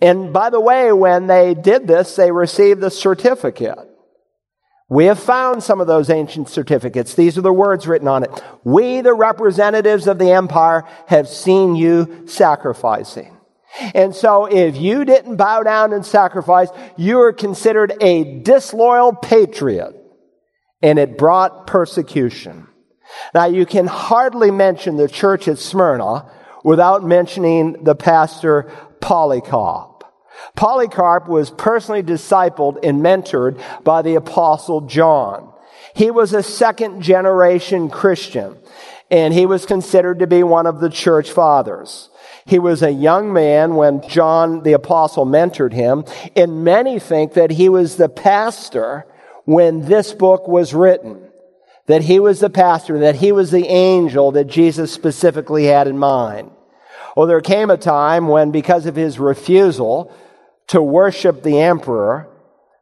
Speaker 1: And by the way, when they did this, they received a certificate. We have found some of those ancient certificates. These are the words written on it. We, the representatives of the empire, have seen you sacrificing. And so if you didn't bow down and sacrifice, you were considered a disloyal patriot. And it brought persecution. Now you can hardly mention the church at Smyrna without mentioning the pastor Polycarp. Polycarp was personally discipled and mentored by the apostle John. He was a second generation Christian and he was considered to be one of the church fathers. He was a young man when John the apostle mentored him and many think that he was the pastor when this book was written. That he was the pastor, that he was the angel that Jesus specifically had in mind. Well, there came a time when because of his refusal to worship the emperor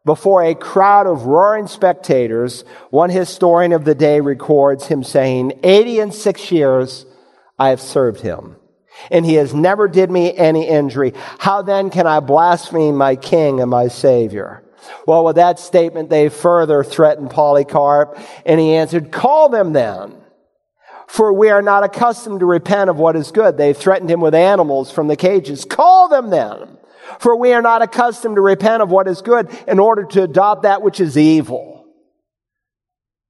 Speaker 1: before a crowd of roaring spectators, one historian of the day records him saying, 80 and six years I have served him, and he has never did me any injury. How then can I blaspheme my king and my savior? Well, with that statement, they further threatened Polycarp, and he answered, Call them then. For we are not accustomed to repent of what is good. They threatened him with animals from the cages. Call them then. For we are not accustomed to repent of what is good in order to adopt that which is evil.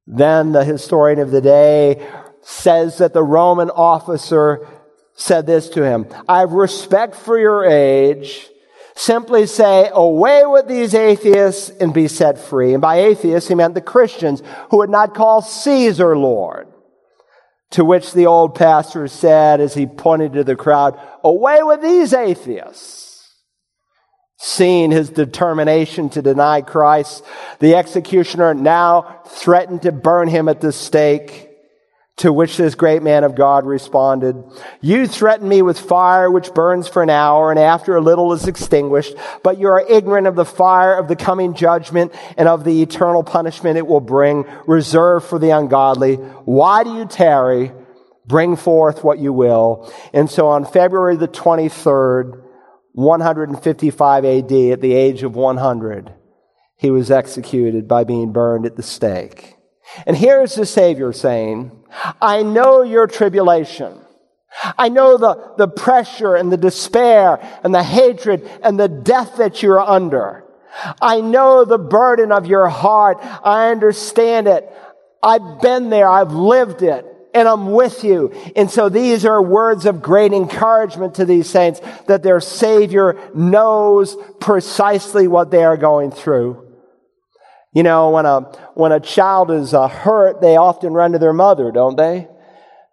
Speaker 1: Then the historian of the day says that the Roman officer said this to him I have respect for your age. Simply say, away with these atheists and be set free. And by atheists, he meant the Christians who would not call Caesar Lord. To which the old pastor said as he pointed to the crowd, away with these atheists. Seeing his determination to deny Christ, the executioner now threatened to burn him at the stake. To which this great man of God responded, You threaten me with fire which burns for an hour and after a little is extinguished, but you are ignorant of the fire of the coming judgment and of the eternal punishment it will bring, reserved for the ungodly. Why do you tarry? Bring forth what you will. And so on February the 23rd, 155 AD, at the age of 100, he was executed by being burned at the stake. And here's the Savior saying, I know your tribulation. I know the, the pressure and the despair and the hatred and the death that you're under. I know the burden of your heart. I understand it. I've been there. I've lived it and I'm with you. And so these are words of great encouragement to these saints that their Savior knows precisely what they are going through. You know, when a, when a child is uh, hurt, they often run to their mother, don't they?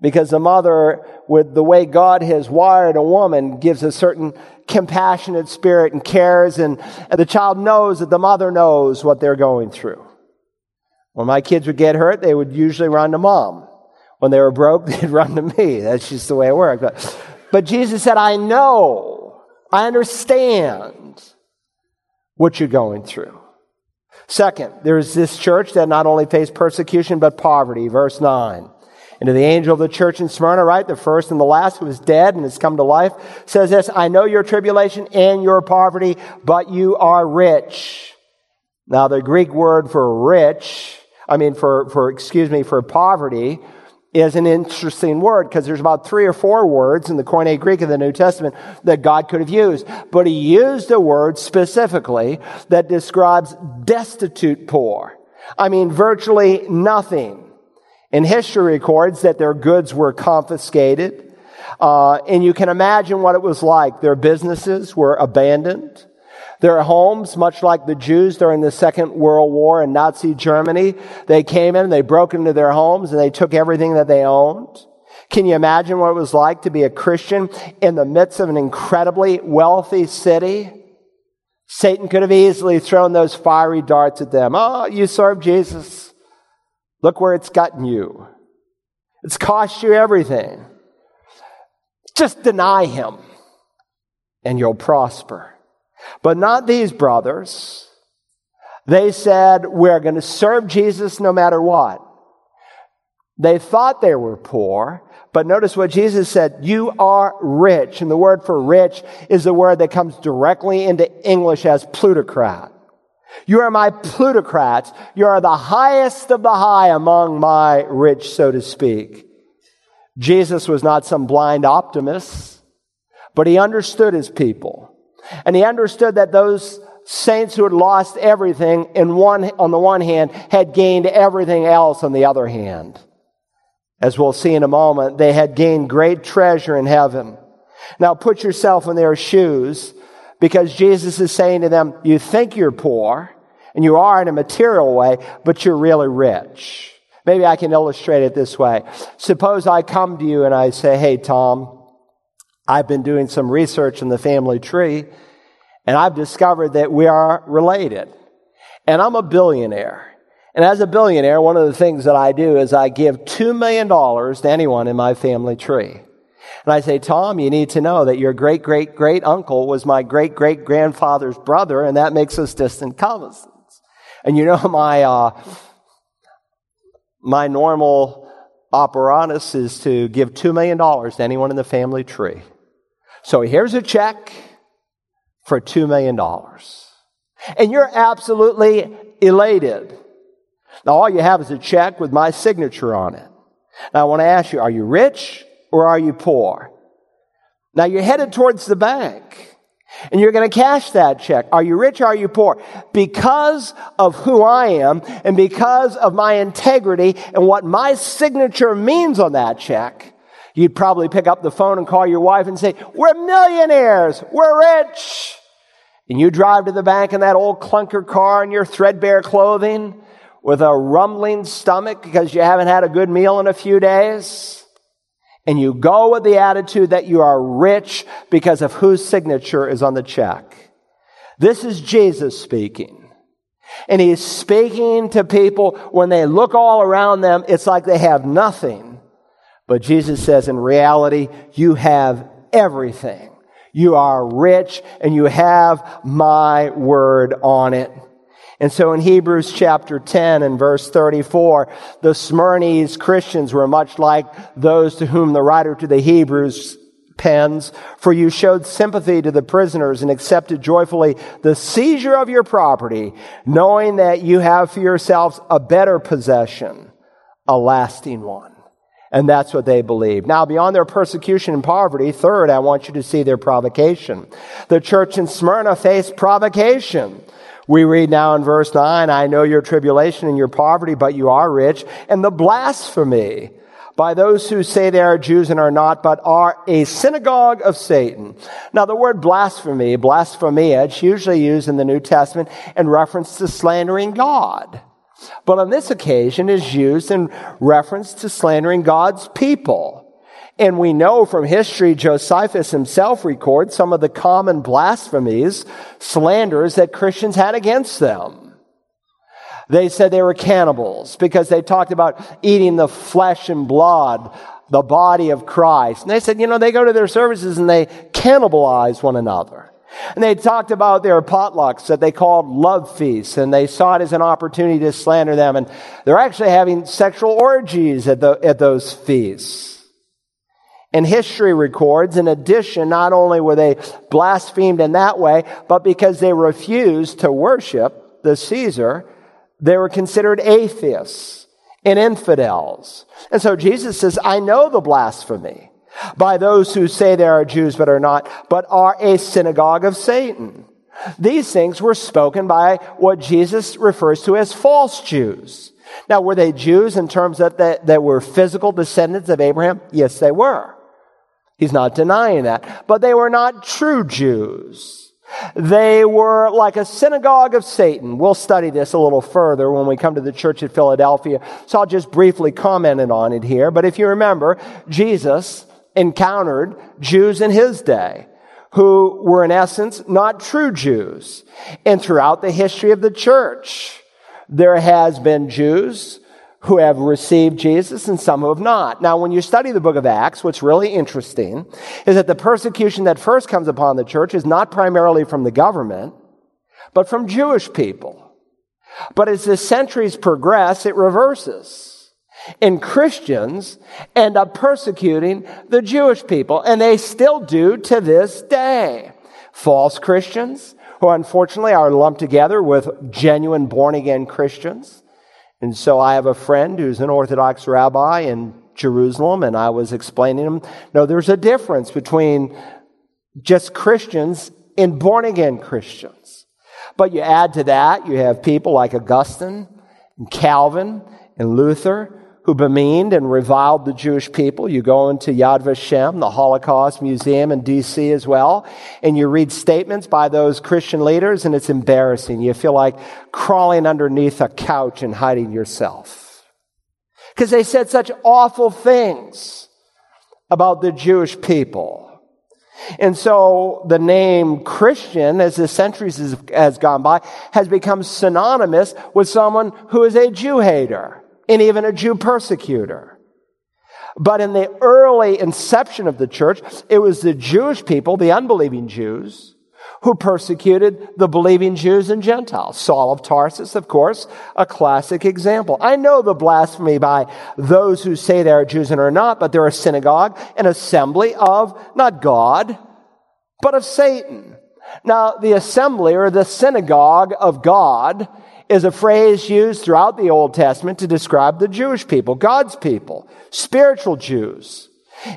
Speaker 1: Because the mother, with the way God has wired a woman, gives a certain compassionate spirit and cares, and, and the child knows that the mother knows what they're going through. When my kids would get hurt, they would usually run to mom. When they were broke, <laughs> they'd run to me. That's just the way it worked. But, but Jesus said, I know, I understand what you're going through. Second, there's this church that not only faced persecution but poverty. Verse 9. And to the angel of the church in Smyrna, right, the first and the last who is dead and has come to life, says this, I know your tribulation and your poverty, but you are rich. Now the Greek word for rich, I mean for, for, excuse me, for poverty, is an interesting word because there's about three or four words in the Koine Greek of the New Testament that God could have used. But he used a word specifically that describes destitute poor. I mean, virtually nothing. And history records that their goods were confiscated. Uh, and you can imagine what it was like. Their businesses were abandoned. Their homes, much like the Jews during the Second World War in Nazi Germany, they came in, they broke into their homes, and they took everything that they owned. Can you imagine what it was like to be a Christian in the midst of an incredibly wealthy city? Satan could have easily thrown those fiery darts at them. Oh, you serve Jesus. Look where it's gotten you. It's cost you everything. Just deny him and you'll prosper. But not these brothers. They said, we're going to serve Jesus no matter what. They thought they were poor, but notice what Jesus said, you are rich. And the word for rich is the word that comes directly into English as plutocrat. You are my plutocrats. You are the highest of the high among my rich, so to speak. Jesus was not some blind optimist, but he understood his people. And he understood that those saints who had lost everything in one, on the one hand had gained everything else on the other hand. As we'll see in a moment, they had gained great treasure in heaven. Now put yourself in their shoes because Jesus is saying to them, you think you're poor and you are in a material way, but you're really rich. Maybe I can illustrate it this way. Suppose I come to you and I say, Hey, Tom, I've been doing some research in the family tree and I've discovered that we are related. And I'm a billionaire. And as a billionaire, one of the things that I do is I give $2 million to anyone in my family tree. And I say, Tom, you need to know that your great great great uncle was my great great grandfather's brother, and that makes us distant cousins. And you know, <laughs> my, uh, my normal apparatus is to give $2 million to anyone in the family tree. So here's a check for $2 million. And you're absolutely elated. Now, all you have is a check with my signature on it. Now, I want to ask you, are you rich or are you poor? Now, you're headed towards the bank and you're going to cash that check. Are you rich or are you poor? Because of who I am and because of my integrity and what my signature means on that check, You'd probably pick up the phone and call your wife and say, We're millionaires. We're rich. And you drive to the bank in that old clunker car in your threadbare clothing with a rumbling stomach because you haven't had a good meal in a few days. And you go with the attitude that you are rich because of whose signature is on the check. This is Jesus speaking. And he's speaking to people when they look all around them, it's like they have nothing. But Jesus says, in reality, you have everything. You are rich and you have my word on it. And so in Hebrews chapter 10 and verse 34, the Smyrnese Christians were much like those to whom the writer to the Hebrews pens, for you showed sympathy to the prisoners and accepted joyfully the seizure of your property, knowing that you have for yourselves a better possession, a lasting one. And that's what they believe. Now, beyond their persecution and poverty, third, I want you to see their provocation. The church in Smyrna faced provocation. We read now in verse 9, I know your tribulation and your poverty, but you are rich, and the blasphemy by those who say they are Jews and are not, but are a synagogue of Satan. Now, the word blasphemy, blasphemia, it's usually used in the New Testament in reference to slandering God. But on this occasion is used in reference to slandering God's people. And we know from history, Josephus himself records some of the common blasphemies, slanders that Christians had against them. They said they were cannibals because they talked about eating the flesh and blood, the body of Christ. And they said, you know, they go to their services and they cannibalize one another. And they talked about their potlucks that they called love feasts, and they saw it as an opportunity to slander them. And they're actually having sexual orgies at, the, at those feasts. And history records, in addition, not only were they blasphemed in that way, but because they refused to worship the Caesar, they were considered atheists and infidels. And so Jesus says, I know the blasphemy by those who say they are Jews but are not, but are a synagogue of Satan. These things were spoken by what Jesus refers to as false Jews. Now, were they Jews in terms that, they, that were physical descendants of Abraham? Yes, they were. He's not denying that. But they were not true Jews. They were like a synagogue of Satan. We'll study this a little further when we come to the church at Philadelphia. So I'll just briefly comment on it here. But if you remember, Jesus encountered Jews in his day who were in essence not true Jews. And throughout the history of the church, there has been Jews who have received Jesus and some who have not. Now, when you study the book of Acts, what's really interesting is that the persecution that first comes upon the church is not primarily from the government, but from Jewish people. But as the centuries progress, it reverses. And Christians end up persecuting the Jewish people, and they still do to this day. False Christians, who unfortunately are lumped together with genuine born again Christians, and so I have a friend who's an Orthodox rabbi in Jerusalem, and I was explaining to him, no, there's a difference between just Christians and born again Christians. But you add to that, you have people like Augustine and Calvin and Luther who bemeaned and reviled the Jewish people. You go into Yad Vashem, the Holocaust Museum in DC as well, and you read statements by those Christian leaders, and it's embarrassing. You feel like crawling underneath a couch and hiding yourself. Because they said such awful things about the Jewish people. And so the name Christian, as the centuries has gone by, has become synonymous with someone who is a Jew hater and even a Jew persecutor. But in the early inception of the church, it was the Jewish people, the unbelieving Jews, who persecuted the believing Jews and Gentiles. Saul of Tarsus, of course, a classic example. I know the blasphemy by those who say they are Jews and are not, but they're a synagogue, an assembly of not God, but of Satan. Now, the assembly or the synagogue of God is a phrase used throughout the Old Testament to describe the Jewish people, God's people, spiritual Jews.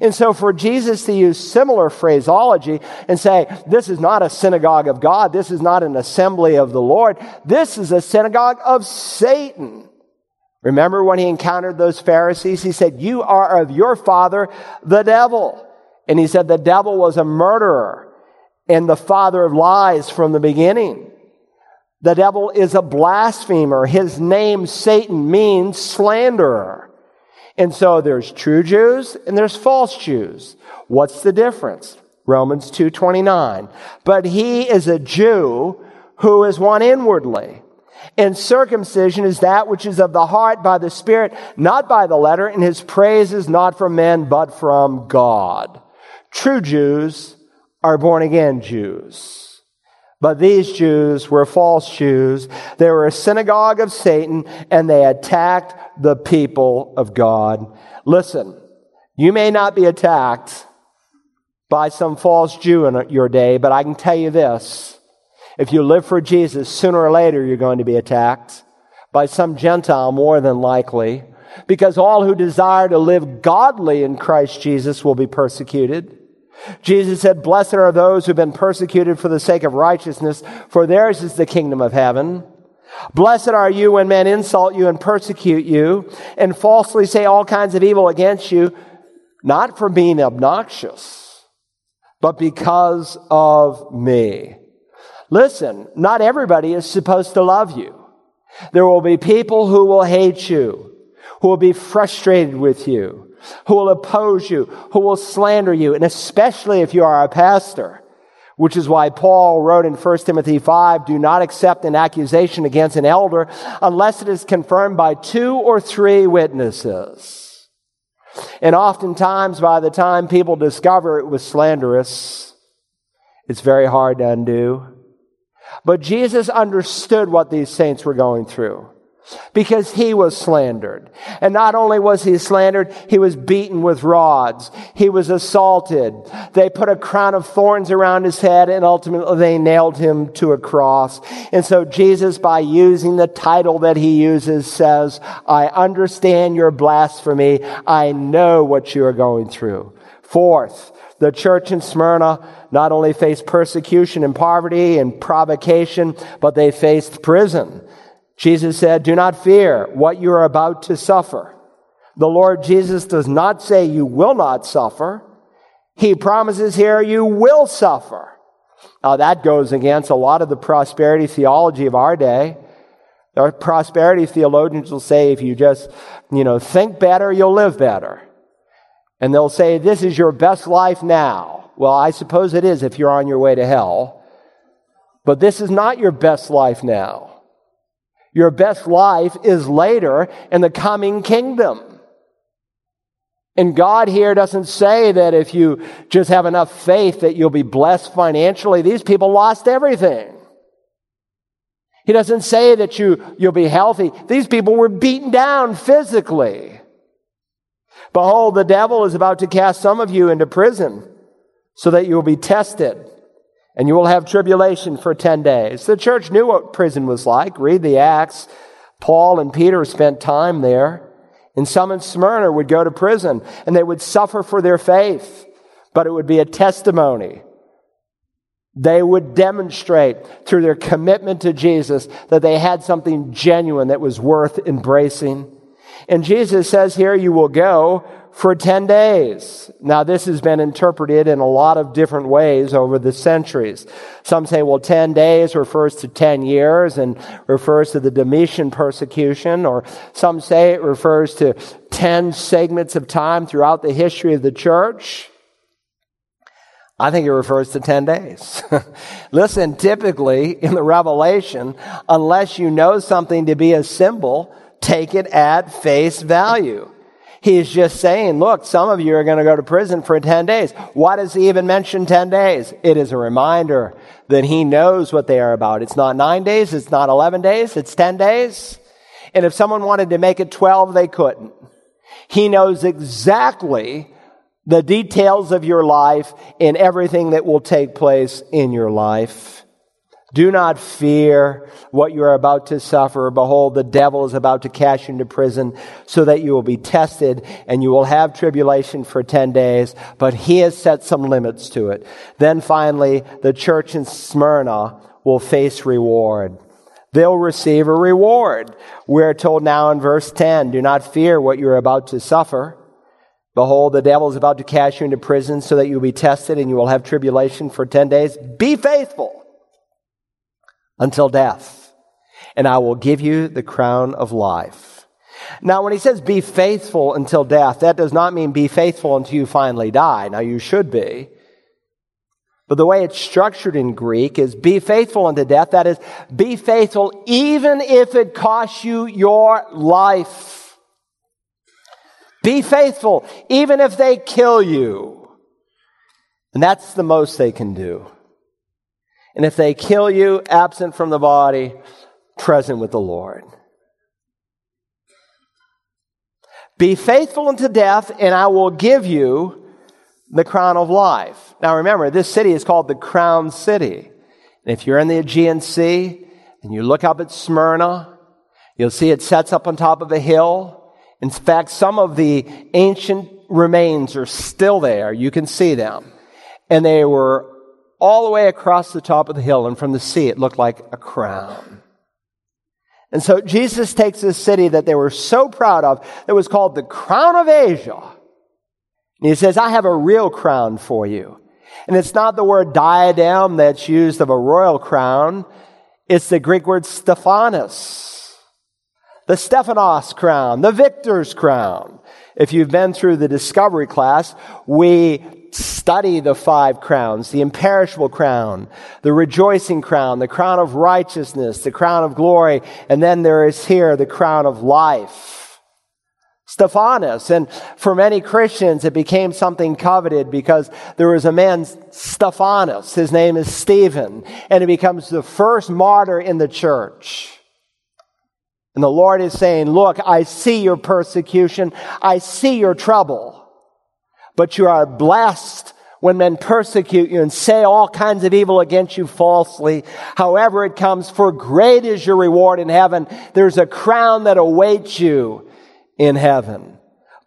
Speaker 1: And so for Jesus to use similar phraseology and say, this is not a synagogue of God, this is not an assembly of the Lord, this is a synagogue of Satan. Remember when he encountered those Pharisees? He said, you are of your father, the devil. And he said the devil was a murderer and the father of lies from the beginning. The devil is a blasphemer. His name, Satan, means slanderer. And so there's true Jews and there's false Jews. What's the difference? Romans 2:29. But he is a Jew who is one inwardly. And circumcision is that which is of the heart by the Spirit, not by the letter, and his praise is not from men, but from God. True Jews are born again Jews. But these Jews were false Jews. They were a synagogue of Satan and they attacked the people of God. Listen, you may not be attacked by some false Jew in your day, but I can tell you this. If you live for Jesus, sooner or later you're going to be attacked by some Gentile more than likely, because all who desire to live godly in Christ Jesus will be persecuted. Jesus said, Blessed are those who've been persecuted for the sake of righteousness, for theirs is the kingdom of heaven. Blessed are you when men insult you and persecute you and falsely say all kinds of evil against you, not for being obnoxious, but because of me. Listen, not everybody is supposed to love you. There will be people who will hate you, who will be frustrated with you, who will oppose you, who will slander you, and especially if you are a pastor. Which is why Paul wrote in 1 Timothy 5, do not accept an accusation against an elder unless it is confirmed by two or three witnesses. And oftentimes, by the time people discover it was slanderous, it's very hard to undo. But Jesus understood what these saints were going through because he was slandered. And not only was he slandered, he was beaten with rods. He was assaulted. They put a crown of thorns around his head and ultimately they nailed him to a cross. And so Jesus, by using the title that he uses, says, I understand your blasphemy. I know what you are going through. Fourth, the church in Smyrna not only faced persecution and poverty and provocation, but they faced prison. Jesus said, Do not fear what you are about to suffer. The Lord Jesus does not say you will not suffer. He promises here you will suffer. Now that goes against a lot of the prosperity theology of our day. Our prosperity theologians will say if you just, you know, think better, you'll live better. And they'll say this is your best life now. Well, I suppose it is if you're on your way to hell. But this is not your best life now. Your best life is later in the coming kingdom. And God here doesn't say that if you just have enough faith that you'll be blessed financially. These people lost everything. He doesn't say that you, you'll be healthy. These people were beaten down physically. Behold, the devil is about to cast some of you into prison so that you will be tested and you will have tribulation for 10 days. The church knew what prison was like. Read the Acts. Paul and Peter spent time there. And some in Smyrna would go to prison and they would suffer for their faith, but it would be a testimony. They would demonstrate through their commitment to Jesus that they had something genuine that was worth embracing. And Jesus says here, you will go for 10 days. Now, this has been interpreted in a lot of different ways over the centuries. Some say, well, 10 days refers to 10 years and refers to the Domitian persecution, or some say it refers to 10 segments of time throughout the history of the church. I think it refers to 10 days. <laughs> Listen, typically in the Revelation, unless you know something to be a symbol, take it at face value. He's just saying, look, some of you are going to go to prison for 10 days. Why does he even mention 10 days? It is a reminder that he knows what they are about. It's not nine days. It's not 11 days. It's 10 days. And if someone wanted to make it 12, they couldn't. He knows exactly the details of your life and everything that will take place in your life. Do not fear what you are about to suffer. Behold, the devil is about to cast you into prison so that you will be tested and you will have tribulation for 10 days, but he has set some limits to it. Then finally, the church in Smyrna will face reward. They'll receive a reward. We're told now in verse 10, do not fear what you're about to suffer. Behold, the devil is about to cast you into prison so that you will be tested and you will have tribulation for 10 days. Be faithful until death, and I will give you the crown of life. Now, when he says be faithful until death, that does not mean be faithful until you finally die. Now, you should be. But the way it's structured in Greek is be faithful unto death. That is, be faithful even if it costs you your life. Be faithful even if they kill you. And that's the most they can do. And if they kill you, absent from the body, present with the Lord. Be faithful unto death, and I will give you the crown of life. Now remember, this city is called the crown city. And if you're in the Aegean Sea and you look up at Smyrna, you'll see it sets up on top of a hill. In fact, some of the ancient remains are still there. You can see them. And they were all the way across the top of the hill, and from the sea it looked like a crown. And so Jesus takes this city that they were so proud of that was called the crown of Asia. And he says, I have a real crown for you. And it's not the word diadem that's used of a royal crown. It's the Greek word Stephanos. The Stephanos crown, the victor's crown. If you've been through the discovery class, we study the five crowns the imperishable crown, the rejoicing crown, the crown of righteousness, the crown of glory, and then there is here the crown of life. Stephanos. And for many Christians, it became something coveted because there was a man, Stephanos. His name is Stephen, and he becomes the first martyr in the church. And the Lord is saying, Look, I see your persecution, I see your trouble. But you are blessed when men persecute you and say all kinds of evil against you falsely. However it comes, for great is your reward in heaven. There's a crown that awaits you in heaven.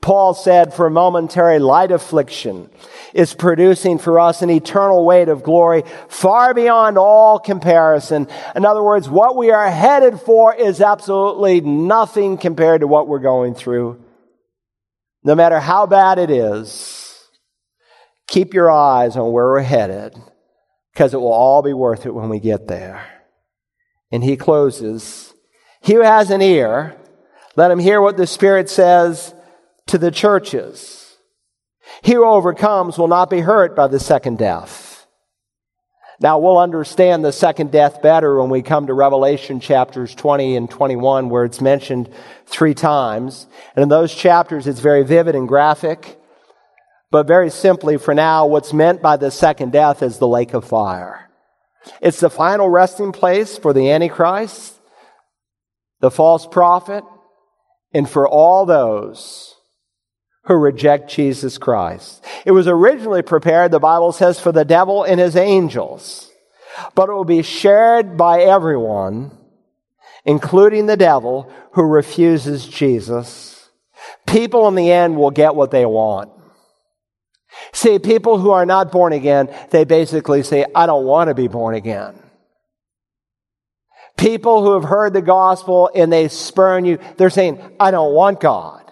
Speaker 1: Paul said, for momentary light affliction is producing for us an eternal weight of glory far beyond all comparison. In other words, what we are headed for is absolutely nothing compared to what we're going through. No matter how bad it is, keep your eyes on where we're headed because it will all be worth it when we get there. And he closes, He who has an ear, let him hear what the Spirit says to the churches. He who overcomes will not be hurt by the second death. Now we'll understand the second death better when we come to Revelation chapters 20 and 21 where it's mentioned three times. And in those chapters it's very vivid and graphic. But very simply for now, what's meant by the second death is the lake of fire. It's the final resting place for the Antichrist, the false prophet, and for all those who reject Jesus Christ. It was originally prepared, the Bible says, for the devil and his angels, but it will be shared by everyone, including the devil who refuses Jesus. People in the end will get what they want. See, people who are not born again, they basically say, I don't want to be born again. People who have heard the gospel and they spurn you, they're saying, I don't want God.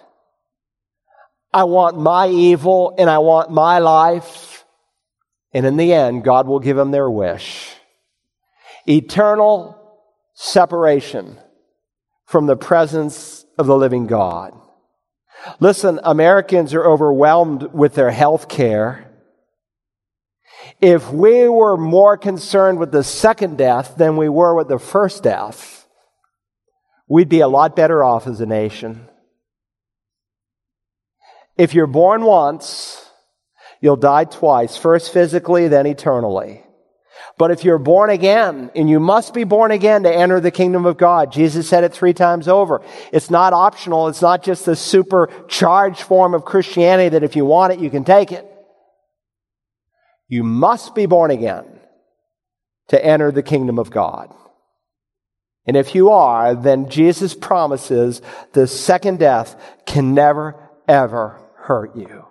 Speaker 1: I want my evil and I want my life. And in the end, God will give them their wish. Eternal separation from the presence of the living God. Listen, Americans are overwhelmed with their health care. If we were more concerned with the second death than we were with the first death, we'd be a lot better off as a nation. If you're born once, you'll die twice, first physically, then eternally. But if you're born again, and you must be born again to enter the kingdom of God, Jesus said it three times over. It's not optional. It's not just a supercharged form of Christianity that if you want it, you can take it. You must be born again to enter the kingdom of God. And if you are, then Jesus promises the second death can never, ever hurt you.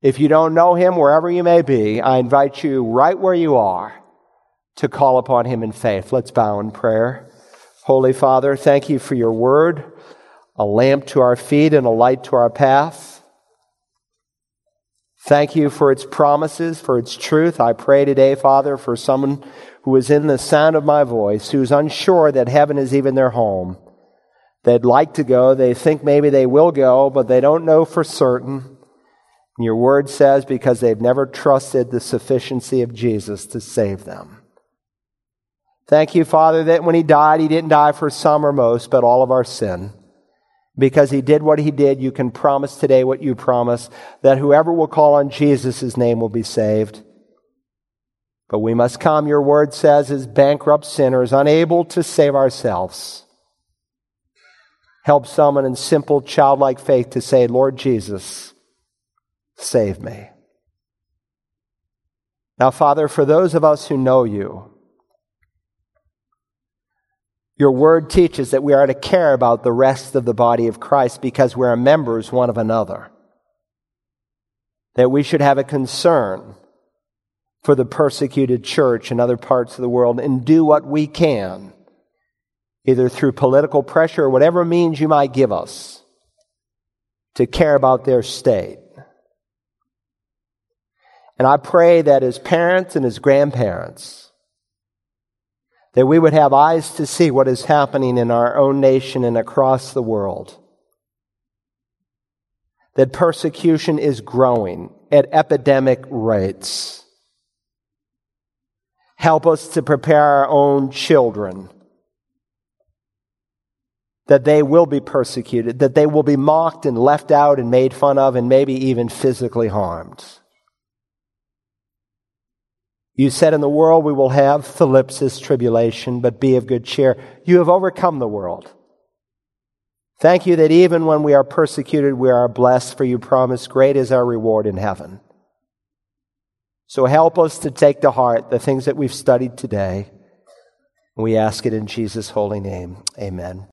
Speaker 1: If you don't know him, wherever you may be, I invite you right where you are to call upon him in faith. Let's bow in prayer. Holy Father, thank you for your word, a lamp to our feet and a light to our path. Thank you for its promises, for its truth. I pray today, Father, for someone who is in the sound of my voice, who's unsure that heaven is even their home. They'd like to go. They think maybe they will go, but they don't know for certain. Your word says because they've never trusted the sufficiency of Jesus to save them. Thank you, Father, that when he died, he didn't die for some or most, but all of our sin because he did what he did, you can promise today what you promise that whoever will call on Jesus' name will be saved. But we must come, your word says, as bankrupt sinners, unable to save ourselves. Help someone in simple childlike faith to say, Lord Jesus, save me. Now, Father, for those of us who know you, your word teaches that we are to care about the rest of the body of Christ because we are members one of another. That we should have a concern for the persecuted church in other parts of the world and do what we can, either through political pressure or whatever means you might give us, to care about their state. And I pray that as parents and as grandparents, that we would have eyes to see what is happening in our own nation and across the world. That persecution is growing at epidemic rates. Help us to prepare our own children that they will be persecuted, that they will be mocked and left out and made fun of and maybe even physically harmed. You said, In the world we will have thlipsis, tribulation, but be of good cheer. You have overcome the world. Thank you that even when we are persecuted, we are blessed, for you promise, Great is our reward in heaven. So help us to take to heart the things that we've studied today. We ask it in Jesus' holy name. Amen.